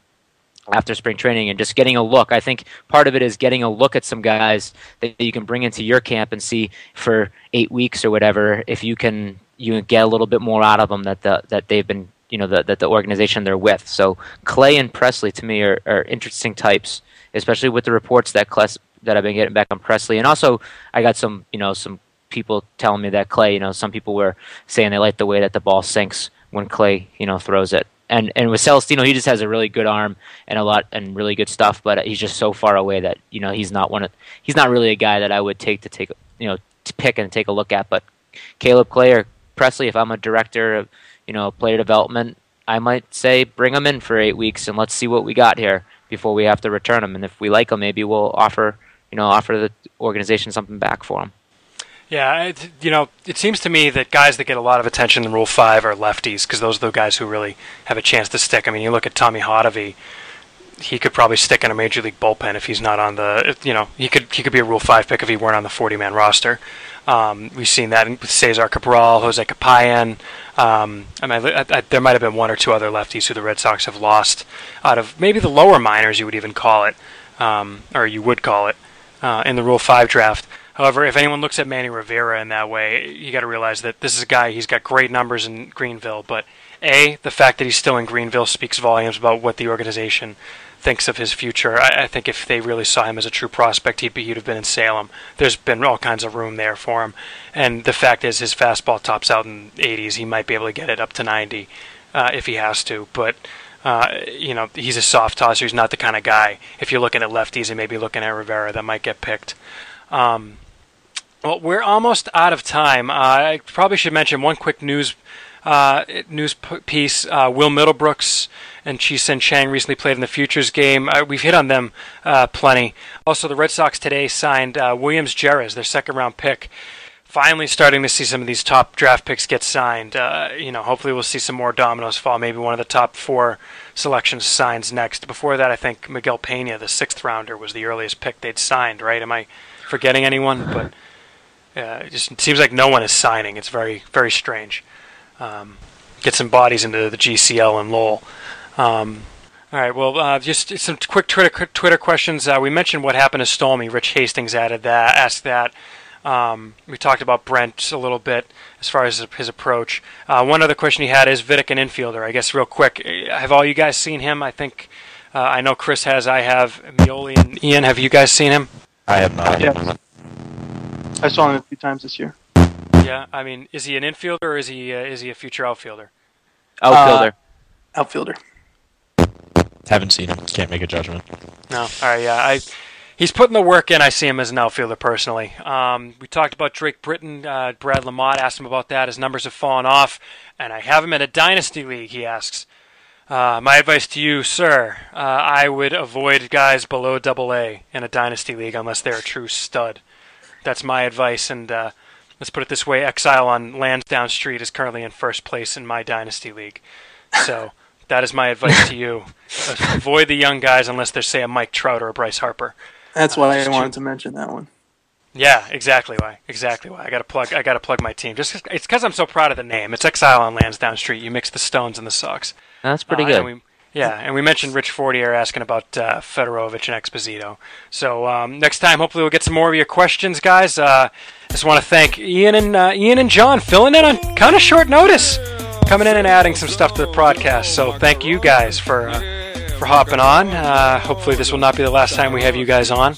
after spring training and just getting a look. I think part of it is getting a look at some guys that you can bring into your camp and see for eight weeks or whatever if you can you get a little bit more out of them that the that they've been you know the, that the organization they're with. So Clay and Pressly to me are, are interesting types, especially with the reports that Kles, that I've been getting back on Pressly, and also I got some you know some people telling me that Clay, you know, some people were saying they like the way that the ball sinks when Clay, you know, throws it. And and with Celestino, he just has a really good arm and a lot and really good stuff, but he's just so far away that you know he's not one of he's not really a guy that I would take to take you know to pick and take a look at. But Caleb Clay or Pressly, if I'm a director of you know player development, I might say bring him in for eight weeks and let's see what we got here before we have to return him. And if we like him, maybe we'll offer you know offer the organization something back for him. Yeah, it, you know, it seems to me that guys that get a lot of attention in Rule Five are lefties because those are the guys who really have a chance to stick. I mean, you look at Tommy Hotovy; he could probably stick in a major league bullpen if he's not on the. if- You know, he could he could be a Rule Five pick if he weren't on the 40-man roster. Um, we've seen that with Cesar Cabral, Jose Capayan. Um, I mean, I, I, there might have been one or two other lefties who the Red Sox have lost out of maybe the lower minors, you would even call it, um, or you would call it, uh, in the Rule 5 draft. However, if anyone looks at Manny Rivera in that way, you got to realize that this is a guy, he's got great numbers in Greenville, but A, the fact that he's still in Greenville speaks volumes about what the organization thinks of his future. I, I think if they really saw him as a true prospect, he'd, be, he'd have been in Salem. There's been all kinds of room there for him. And the fact is, his fastball tops out in 80s. He might be able to get it up to 90 uh, if he has to. But, uh, you know, he's a soft tosser. He's not the kind of guy, if you're looking at lefties and maybe looking at Rivera, that might get picked. Um, well, we're almost out of time. Uh, I probably should mention one quick news uh, news piece. Uh, Will Middlebrooks and Chih-Hsien Chiang recently played in the Futures game. Uh, we've hit on them uh, plenty. Also, the Red Sox today signed uh, Williams Jerez, their second round pick. Finally, starting to see some of these top draft picks get signed. Uh, you know, hopefully, we'll see some more dominoes fall. Maybe one of the top four selections signs next. Before that, I think Miguel Pena, the sixth rounder, was the earliest pick they'd signed. Right? Am I forgetting anyone? But uh, it just seems like no one is signing. It's very, very strange. Um, get some bodies into the GCL and Lowell. Um, all right. Well, uh, just some quick Twitter Twitter questions. Uh, we mentioned what happened to Stolmy. Rich Hastings added that, asked that. Um, we talked about Brentz a little bit as far as his approach. Uh, one other question he had is Vidic an infielder. I guess real quick, uh, have all you guys seen him? I think uh, I know Chris has. I have. Meoli and Ian, have you guys seen him? I have not. Yeah. I saw him a few times this year. Yeah. I mean, is he an infielder or is he uh, is he a future outfielder? Outfielder. Outfielder. Haven't seen him. Can't make a judgment. No. All right. Yeah. I. he's putting the work in. I see him as an outfielder personally. Um, we talked about Drake Britton. Uh, Brad Lamont asked him about that. His numbers have fallen off, and I have him in a dynasty league. He asks. Uh, my advice to you, sir, uh, I would avoid guys below Double A in a dynasty league unless they're a true stud. That's my advice. And uh, let's put it this way: Exile on Lansdowne Street is currently in first place in my dynasty league. So [laughs] that is my advice to you: avoid the young guys unless they're, say, a Mike Trout or a Bryce Harper. That's why I wanted to mention that one. Yeah, exactly why. Exactly why. I got to plug. I got to plug my team. Just it's because I'm so proud of the name. It's Exile on Lansdowne Street. You mix the Stones and the Sox. That's pretty Uh, good. and we- yeah, and we mentioned Rich Fortier asking about uh, Federowicz and Exposito. So um, next time, hopefully, we'll get some more of your questions, guys. Uh, just want to thank Ian and uh, Ian and John filling in on kind of short notice, coming in and adding some stuff to the podcast. So thank you guys for uh, for hopping on. Uh, hopefully, this will not be the last time we have you guys on.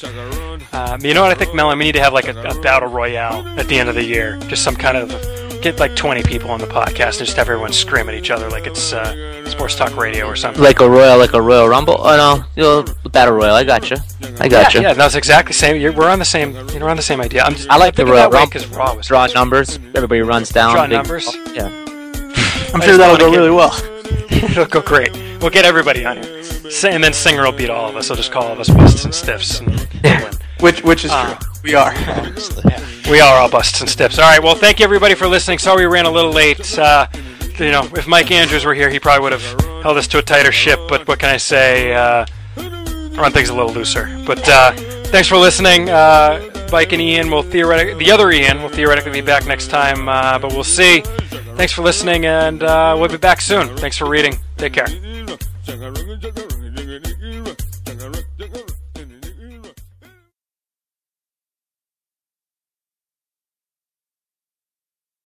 Um, you know what I think, Mellen? We need to have like a, a battle royale at the end of the year. Just some kind of get like 20 people on the podcast and just have everyone scream at each other like it's uh, sports talk radio or something. Like a royal, like a royal rumble. Oh no, you know, battle royal. I got you. I got you. Yeah, that's exactly the same. You're, we're on the same. You know, we're on the same idea. I'm just, I like the Royal Rumble. because Raw was Draw numbers. Everybody runs down. Draw big- numbers? Yeah. [laughs] I'm I sure that'll go get- really well. [laughs] It'll go great. We'll get everybody on here. And then Singer will beat all of us. He'll just call all of us busts and stiffs. And win. Which which is Uh, true. We are. [laughs] We are all busts and stiffs. All right. Well, thank you everybody for listening. Sorry we ran a little late. Uh, you know, if Mike Andrews were here, he probably would have held us to a tighter ship. But what can I say? Uh, run things a little looser. But uh, thanks for listening. Uh, Mike and Ian will theoretically, the other Ian will theoretically be back next time. Uh, but we'll see. Thanks for listening, and uh, we'll be back soon. Thanks for reading. Take care.